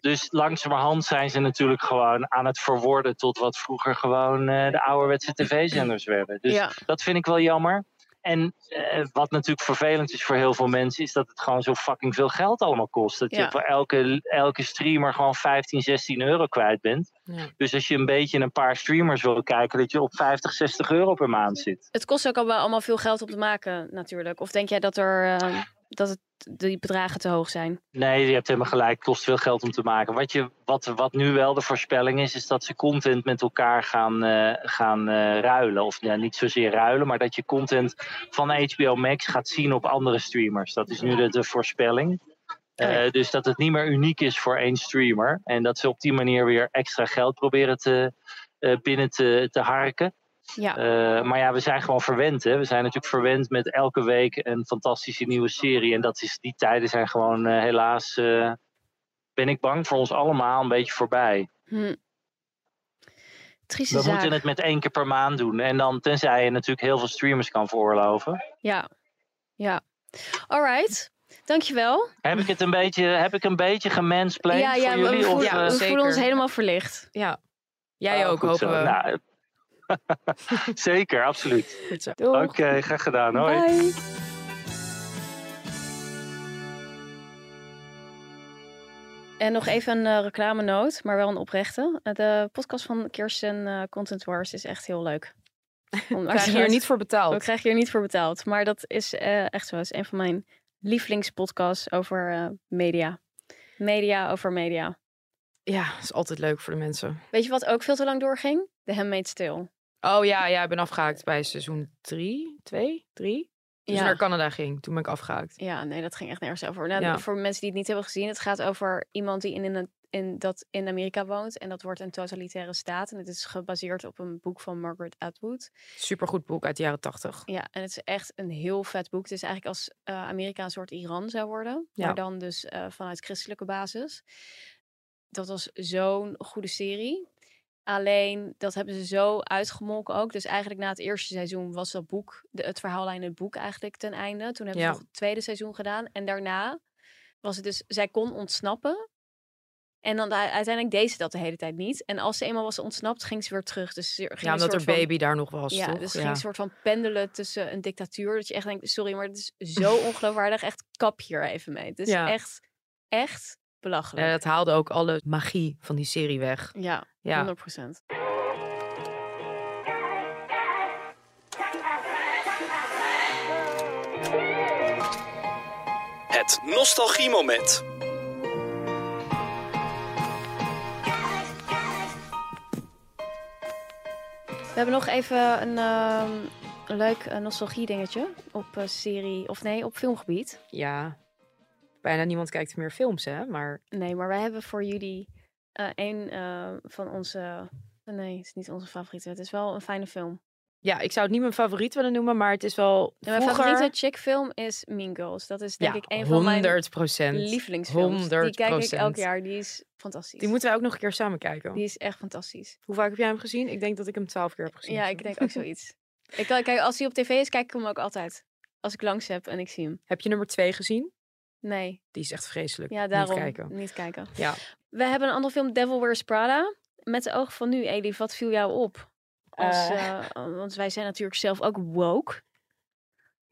Dus langzamerhand zijn ze natuurlijk gewoon aan het verworden tot wat vroeger gewoon eh, de ouderwetse tv-zenders werden. Dus ja. dat vind ik wel jammer. En eh, wat natuurlijk vervelend is voor heel veel mensen, is dat het gewoon zo fucking veel geld allemaal kost. Dat je voor elke, elke streamer gewoon 15, 16 euro kwijt bent. Ja. Dus als je een beetje een paar streamers wil kijken, dat je op 50, 60 euro per maand zit. Het kost ook allemaal veel geld om te maken, natuurlijk. Of denk jij dat, er, eh, dat het, die bedragen te hoog zijn? Nee, je hebt helemaal gelijk. Het kost veel geld om te maken. Wat, je, wat, wat nu wel de voorspelling is, is dat ze content met elkaar gaan, eh, gaan eh, ruilen. Of ja, niet zozeer ruilen, maar dat je content van HBO Max gaat zien op andere streamers. Dat is nu de, de voorspelling. Oh ja. Eh, dus dat het niet meer uniek is voor één streamer. En dat ze op die manier weer extra geld proberen te, binnen te, te harken. Ja. Eh, maar ja, we zijn gewoon verwend. Hè? We zijn natuurlijk verwend met elke week een fantastische nieuwe serie. En dat is, die tijden zijn gewoon eh, helaas, eh, ben ik bang voor ons allemaal, een beetje voorbij. Hm. Trieste We zaak. moeten het met één keer per maand doen. En dan, tenzij je natuurlijk heel veel streamers kan veroorloven. Ja. Ja. Alright. Dankjewel. Heb ik het een beetje, heb ik een beetje gemansplained ja, ja, voor we, jullie? we Of, voelen, we zeker. voelen ons helemaal verlicht. Ja. Jij oh, ook, hopen zo. we. Nou, zeker, absoluut. Oké, graag gedaan. Hoi. Bye. En nog even een uh, reclamenoot, maar wel een oprechte. Uh, de podcast van Kirsten uh, Content Wars is echt heel leuk. We krijgen hier niet voor betaald. We krijgen hier niet voor betaald. Maar dat is uh, echt zo. Het is een van mijn lievelingspodcasts over uh, media. Media over media. Ja, is altijd leuk voor de mensen. Weet je wat ook veel te lang doorging? The Handmaid's Tale. Oh ja, ja, ik ben afgehaakt bij seizoen 3, 2, 3. Toen Ja. naar Canada ging, toen ben ik afgehaakt. Ja, nee, dat ging echt nergens over. Nou, Ja. Voor mensen die het niet hebben gezien, het gaat over iemand die in, een, in, dat in Amerika woont. En dat wordt een totalitaire staat. En het is gebaseerd op een boek van Margaret Atwood. Supergoed boek uit de jaren 80. Ja, en het is echt een heel vet boek. Het is eigenlijk als eh, Amerika een soort Iran zou worden. Ja. Maar dan dus eh, vanuit christelijke basis. Dat was zo'n goede serie. Alleen, dat hebben ze zo uitgemolken ook. Dus eigenlijk na het eerste seizoen was dat boek, de, het verhaallijn in het boek eigenlijk ten einde. Toen hebben Ja. ze nog het tweede seizoen gedaan. En daarna was het dus, zij kon ontsnappen. En dan uiteindelijk deed ze dat de hele tijd niet. En als ze eenmaal was ontsnapt, ging ze weer terug. Dus ze ging Ja, omdat er van- baby daar nog was, ja, toch? dus ging een soort van pendelen tussen een dictatuur. Dat je echt denkt, sorry, maar het is zo ongeloofwaardig. Echt kap hier even mee. Het is Ja. echt, echt belachelijk. Ja, dat haalde ook alle magie van die serie weg. Ja, Ja. 100%. Het nostalgiemoment. We hebben nog even een, ehm, een leuk eh, nostalgie dingetje op eh, serie, of nee, op filmgebied. Ja, bijna niemand kijkt meer films, hè? Maar Nee, maar wij hebben voor jullie eh, een eh, van onze, nee, het is niet onze favoriete. Het is wel een fijne film. ja, ik zou het niet mijn favoriet willen noemen, maar het is wel Ja, mijn vroeger... favoriete chick film is Mean Girls. Dat is denk ja, ik een van mijn 100 procent. lievelingsfilms. Die kijk ik 100%. elk jaar. Die is fantastisch. Die moeten wij ook nog een keer samen kijken. Die is echt fantastisch. Hoe vaak heb jij hem gezien? Ik denk dat ik hem twaalf keer heb gezien. Ja, ik denk ook zoiets. ik, kijk, als hij op tv is, kijk ik hem ook altijd. Als ik langs heb en ik zie hem. Heb je nummer twee gezien? Nee, Die is echt vreselijk. ja, Niet daarom kijken. niet kijken. Ja. We hebben een andere film, Devil Wears Prada. Met de ogen van nu, Elif, wat viel jou op? Als, Eh. eh, want wij zijn natuurlijk zelf ook woke.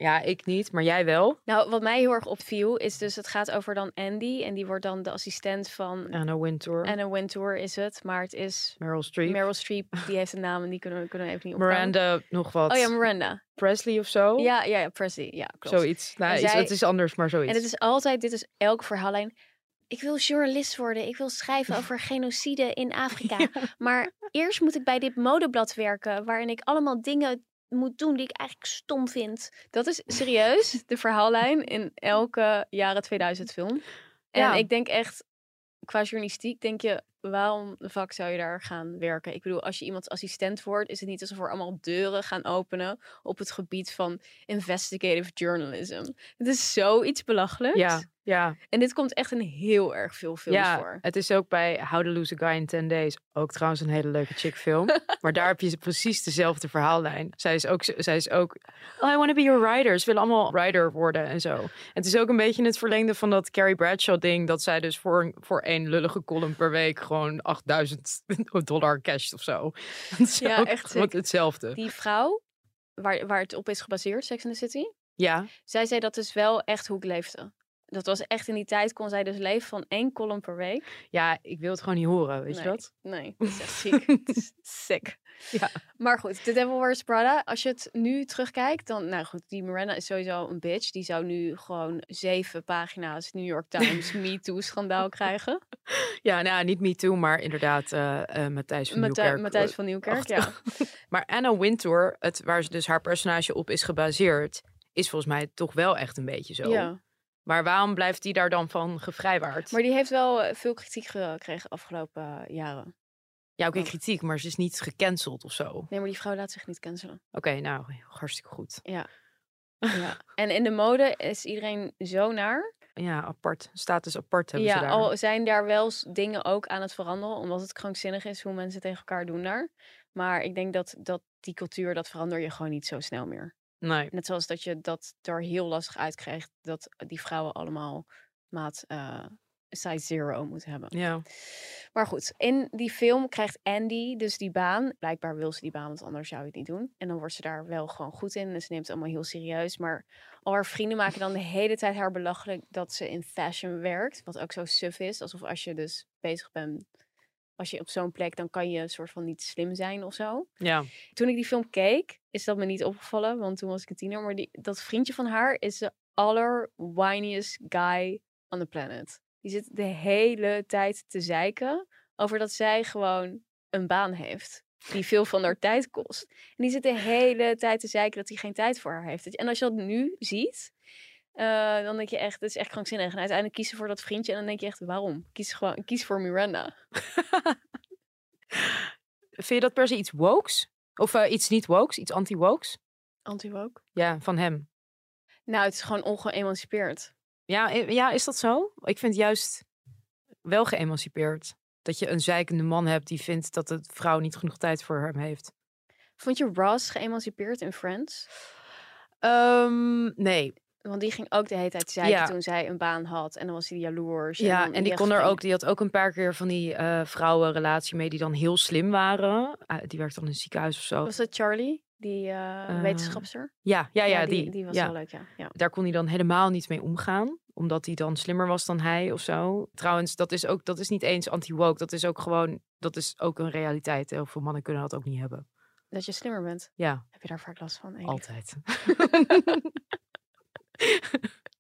Ja, ik niet, maar jij wel. Nou, wat mij heel erg opviel, is dus het gaat over dan Andy. En die wordt dan de assistent van Anna Wintour, Anna Wintour is het. Maar het is Meryl Streep, Meryl Streep. Die heeft een naam en die kunnen we, kunnen we even niet opkomen. Miranda, nog wat. Oh ja, Miranda. Presley of zo. Ja, ja, ja, Presley. Ja, klopt. Zoiets. Nou, zij- het is anders, maar zoiets. En het is altijd, dit is elk verhaallijn. Ik wil journalist worden. Ik wil schrijven over genocide in Afrika. Maar eerst moet ik bij dit modeblad werken, waarin ik allemaal dingen moet doen die ik eigenlijk stom vind. Dat is serieus de verhaallijn in elke jaren 2000 film. En Ja. ik denk echt, qua journalistiek denk je, waarom de zou je daar gaan werken? Ik bedoel, als je iemands assistent wordt, is het niet alsof er allemaal deuren gaan openen op het gebied van investigative journalism. Het is zoiets belachelijks. Ja, ja, En dit komt echt in heel erg veel films ja. voor. Het is ook bij How to Lose a Guy in 10 Days ook trouwens een hele leuke chick film. maar daar heb je precies dezelfde verhaallijn. Zij is ook, zij is ook oh, I want to be your writer. Ze willen allemaal writer worden en zo. En het is ook een beetje het verlengde van dat Carrie Bradshaw ding. Dat zij dus voor, een- voor één lullige column per week gewoon 8000 dollar cash of zo. Is Ja, echt hetzelfde. Die vrouw, waar, waar het op is gebaseerd, Sex in the City, Ja, zij zei dat is wel echt hoe ik leefde. Dat was echt in die tijd kon zij dus leven van één column per week. ja, ik wil het gewoon niet horen, weet nee, je dat? Nee, dat is echt ziek. Sick. Ja. Maar goed, The Devil Wears Prada. Als je het nu terugkijkt, dan... Nou goed, die Miranda is sowieso een bitch. Die zou nu gewoon zeven pagina's New York Times Me Too schandaal krijgen. Ja, nou, niet Me Too, maar inderdaad eh eh Matthijs van Matthij- Nieuwkerk. Matthijs van Nieuwkerk, ja. Maar Anna Wintour, het, waar ze dus haar personage op is gebaseerd, is volgens mij toch wel echt een beetje zo. ja. Maar waarom blijft die daar dan van gevrijwaard? Maar die heeft wel eh, veel kritiek gekregen afgelopen eh, jaren. Ja, oké, Oh. kritiek, maar ze is niet gecanceld of zo. Oké, Nee, maar die vrouw laat zich niet cancelen. nou, hartstikke goed. Ja. ja. En in de mode is iedereen zo naar. ja, apart, status apart hebben ze Ja, daar. al zijn daar wel dingen ook aan het veranderen, omdat het krankzinnig is hoe mensen tegen elkaar doen daar. Maar ik denk dat, dat die cultuur, dat verander je gewoon niet zo snel meer. Nee. Net zoals dat je dat er heel lastig uitkrijgt dat die vrouwen allemaal maat eh, size zero moeten hebben. Ja. Maar goed, in die film krijgt Andy dus die baan. Blijkbaar wil ze die baan, want anders zou je het niet doen. En dan wordt ze daar wel gewoon goed in. En ze neemt het allemaal heel serieus. Maar al haar vrienden maken dan de hele tijd haar belachelijk dat ze in fashion werkt. Wat ook zo suf is. Alsof als je dus bezig bent, als je op zo'n plek, dan kan je een soort van niet slim zijn of zo. Ja. Toen ik die film keek, is dat me niet opgevallen. Want toen was ik een tiener. Maar die, dat vriendje van haar is de allerwhiniest guy on the planet. Die zit de hele tijd te zeiken over dat zij gewoon een baan heeft. Die veel van haar tijd kost. En die zit de hele tijd te zeiken dat hij geen tijd voor haar heeft. En als je dat nu ziet, eh, dan denk je echt, het is echt krankzinnig. En uiteindelijk kiezen voor dat vriendje. En dan denk je echt, waarom? Kies gewoon, kies voor Miranda. Vind je dat per se iets wokes? Of eh, iets niet wokes, iets anti-wokes? Anti-woke. Ja, van hem. Nou, het is gewoon ongeëmancipeerd. Ja, ja, is dat zo? Ik vind juist wel geëmancipeerd. Dat je een zeikende man hebt die vindt dat de vrouw niet genoeg tijd voor hem heeft. Vond je Ross geëmancipeerd in Friends? Ehm, nee. Want die ging ook de hele tijd zeiken Ja. toen zij een baan had. En dan was hij jaloers. Ja, en die kon er ook, die had ook een paar keer van die eh vrouwenrelatie mee die dan heel slim waren. Ah, die werkte dan in een ziekenhuis of zo. Was dat Charlie, die wetenschapster? Ja, ja, ja, die, die. die was ja. wel leuk, ja. ja. Daar kon hij dan helemaal niet mee omgaan. Omdat hij dan slimmer was dan hij of zo. Trouwens, dat is ook dat is niet eens anti-woke. Dat is ook gewoon, dat is ook een realiteit. Heel veel mannen kunnen dat ook niet hebben. Dat je slimmer bent. Ja, Heb je daar vaak last van? Altijd.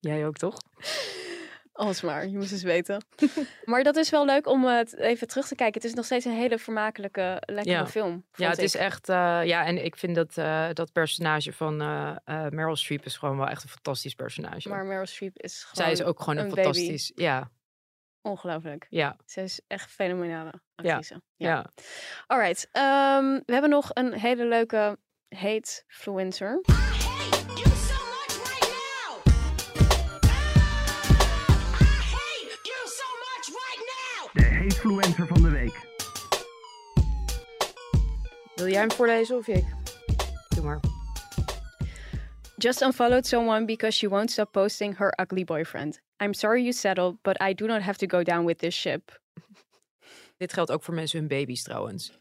Jij ook, toch? Alsmaar, je moest eens weten. maar dat is wel leuk om het even terug te kijken. Het is nog steeds een hele vermakelijke, lekkere Ja. film. Ja, het is echt. eh, ja, en ik vind dat eh, dat personage van eh, eh, Meryl Streep is gewoon wel echt een fantastisch personage. Maar Meryl Streep is gewoon Zij is ook gewoon een, een baby. fantastisch. Ja, ongelooflijk. ja, Ze is echt een fenomenale Ja, actrice. ja. Alright, ehm, we hebben nog een hele leuke hate influencer. Van de week. Wil jij hem voorlezen of ik? Doe maar. Just unfollowed someone because she won't stop posting her ugly boyfriend. I'm sorry you settled, but I do not have to go down with this ship. Dit geldt ook voor mensen hun baby's trouwens.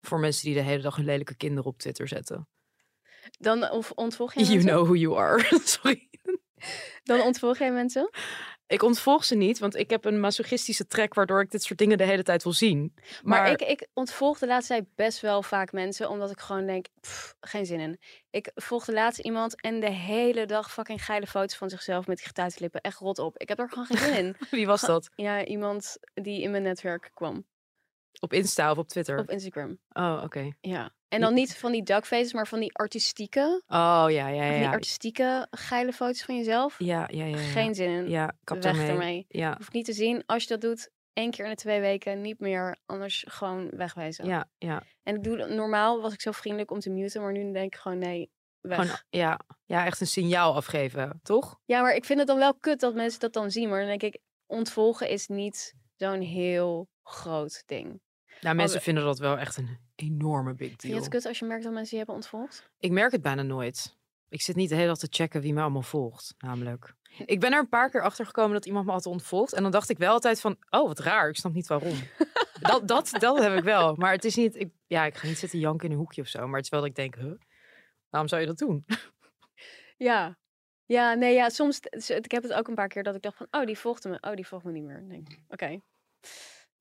Voor mensen die de hele dag hun lelijke kinderen op Twitter zetten. Dan of ontvolg jij You mensen? know who you are. Sorry. Dan ontvolg jij mensen? Ik ontvolg ze niet, want ik heb een masochistische trek waardoor ik dit soort dingen de hele tijd wil zien. Maar, Maar, ik, ik ontvolg de laatste tijd best wel vaak mensen, omdat ik gewoon denk, pff, geen zin in. Ik volgde laatst iemand en de hele dag fucking geile foto's van zichzelf met die getuite lippen. Echt rot op. Ik heb er gewoon geen zin in. wie was dat? Ja, iemand die in mijn netwerk kwam. Op Insta of op Twitter? Op Instagram. Oh, oké. Ja. En dan niet van die duckfaces, maar van die artistieke, Oh, ja, ja, ja. van die artistieke geile foto's van jezelf. ja, ja. ja, ja. Geen zin in. Ja, kap Weg ermee. ermee. Ja, Hoef niet te zien. Als je dat doet, één keer in de twee weken, niet meer. Anders gewoon wegwijzen. ja, ja. En ik doe, normaal was ik zo vriendelijk om te muten, maar nu denk ik gewoon nee, weg. Gewoon, ja. ja, echt een signaal afgeven, toch? Ja, maar ik vind het dan wel kut dat mensen dat dan zien. Maar dan denk ik, ontvolgen is niet zo'n heel groot ding. Nou, mensen vinden dat wel echt een enorme big Vind je deal. het kut als je merkt dat mensen je hebben ontvolgd? Ik merk het bijna nooit. Ik zit niet de hele dag te checken wie me allemaal volgt, namelijk. Ik ben er een paar keer achter gekomen dat iemand me had ontvolgd. En dan dacht ik wel altijd van, oh, wat raar. Ik snap niet waarom. dat, dat, dat heb ik wel. Maar het is niet, ik, ja, ik ga niet zitten janken in een hoekje of zo. Maar het is wel dat ik denk, huh? Waarom zou je dat doen? Ja. Ja, nee, ja, soms, ik heb het ook een paar keer dat ik dacht van, oh, die volgde me. Oh, die volgt me niet meer. Denk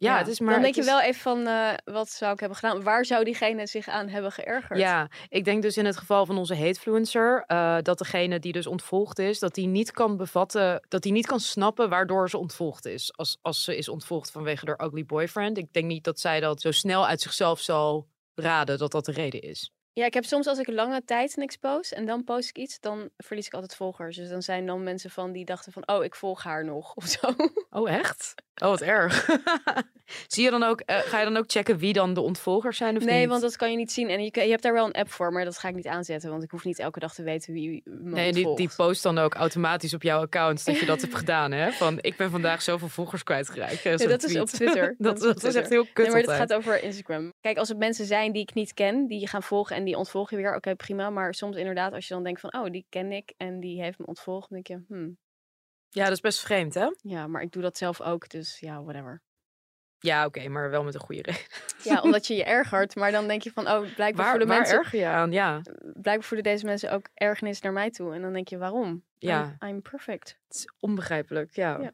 Ja, het is maar... Dan denk je is- wel even van, eh, wat zou ik hebben gedaan? Waar zou diegene zich aan hebben geërgerd? Ja, ik denk dus in het geval van onze hatefluencer, eh dat degene die dus ontvolgd is, dat die niet kan bevatten, dat die niet kan snappen waardoor ze ontvolgd is. Als, als ze is ontvolgd vanwege haar ugly boyfriend. Ik denk niet dat zij dat zo snel uit zichzelf zal raden dat dat de reden is. Ja, ik heb soms als ik lange tijd niks post en dan post ik iets, dan verlies ik altijd volgers. Dus dan zijn dan mensen van die dachten van, oh, ik volg haar nog of zo. Oh, echt? Oh, wat erg. Zie je dan ook, eh, ga je dan ook checken wie dan de ontvolgers zijn of nee, niet? want dat kan je niet zien. En je, je hebt daar wel een app voor, maar dat ga ik niet aanzetten, want ik hoef niet elke dag te weten wie me Nee, die, die post dan ook automatisch op jouw account dat je dat hebt gedaan, hè? Van, ik ben vandaag zoveel volgers kwijtgeraakt. Nee, dat is op Twitter. dat, Dat is op dat is echt heel kut Nee, maar dit gaat over Instagram. Kijk, als het mensen zijn die ik niet ken, die je gaan volgen en die ontvolg je weer, oké, prima. Maar soms inderdaad, als je dan denkt van, oh, die ken ik en die heeft me ontvolgd, dan denk je, hmm, Ja, dat is best vreemd, hè? ja, maar ik doe dat zelf ook, dus ja, whatever. Ja, oké, maar wel met een goede reden. Ja, omdat je je ergert, maar dan denk je van, oh, blijkbaar Waar, voelen waar mensen, erger je aan? Ja, blijkbaar voelen deze mensen ook ergernis naar mij toe. En dan denk je, waarom? Ja. I'm, I'm perfect. het is onbegrijpelijk, ja. Ja.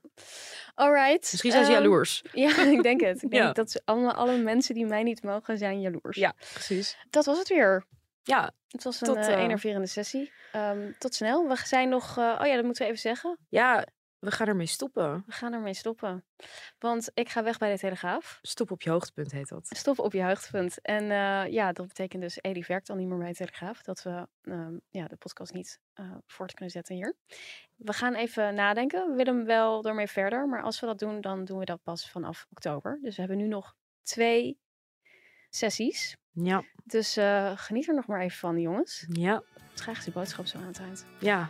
Alright. Misschien zijn ze ehm, jaloers. Ja, ik denk het. Ik denk Ja. dat ze allemaal, alle mensen die mij niet mogen zijn jaloers. Ja, precies. Dat was het weer. Ja, Het was een Tot, eh, enerverende sessie. Ehm, tot snel. We zijn nog... eh, oh ja, dat moeten we even zeggen. ja, we gaan ermee stoppen. We gaan ermee stoppen. Want ik ga weg bij de Telegraaf. Stop op je hoogtepunt heet dat. Stop op je hoogtepunt. En eh, ja, dat betekent dus... Elif werkt al niet meer bij de Telegraaf. Dat we ehm, ja, de podcast niet eh, voort kunnen zetten hier. We gaan even nadenken. We willen wel ermee verder. Maar als we dat doen, dan doen we dat pas vanaf oktober. Dus we hebben nu nog twee sessies. Ja, Dus eh, geniet er nog maar even van, jongens. ja, Graag is die boodschap zo aan het eind. ja.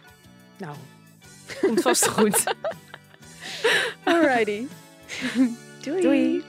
Nou, komt vast goed. Alrighty. Doei. Doei.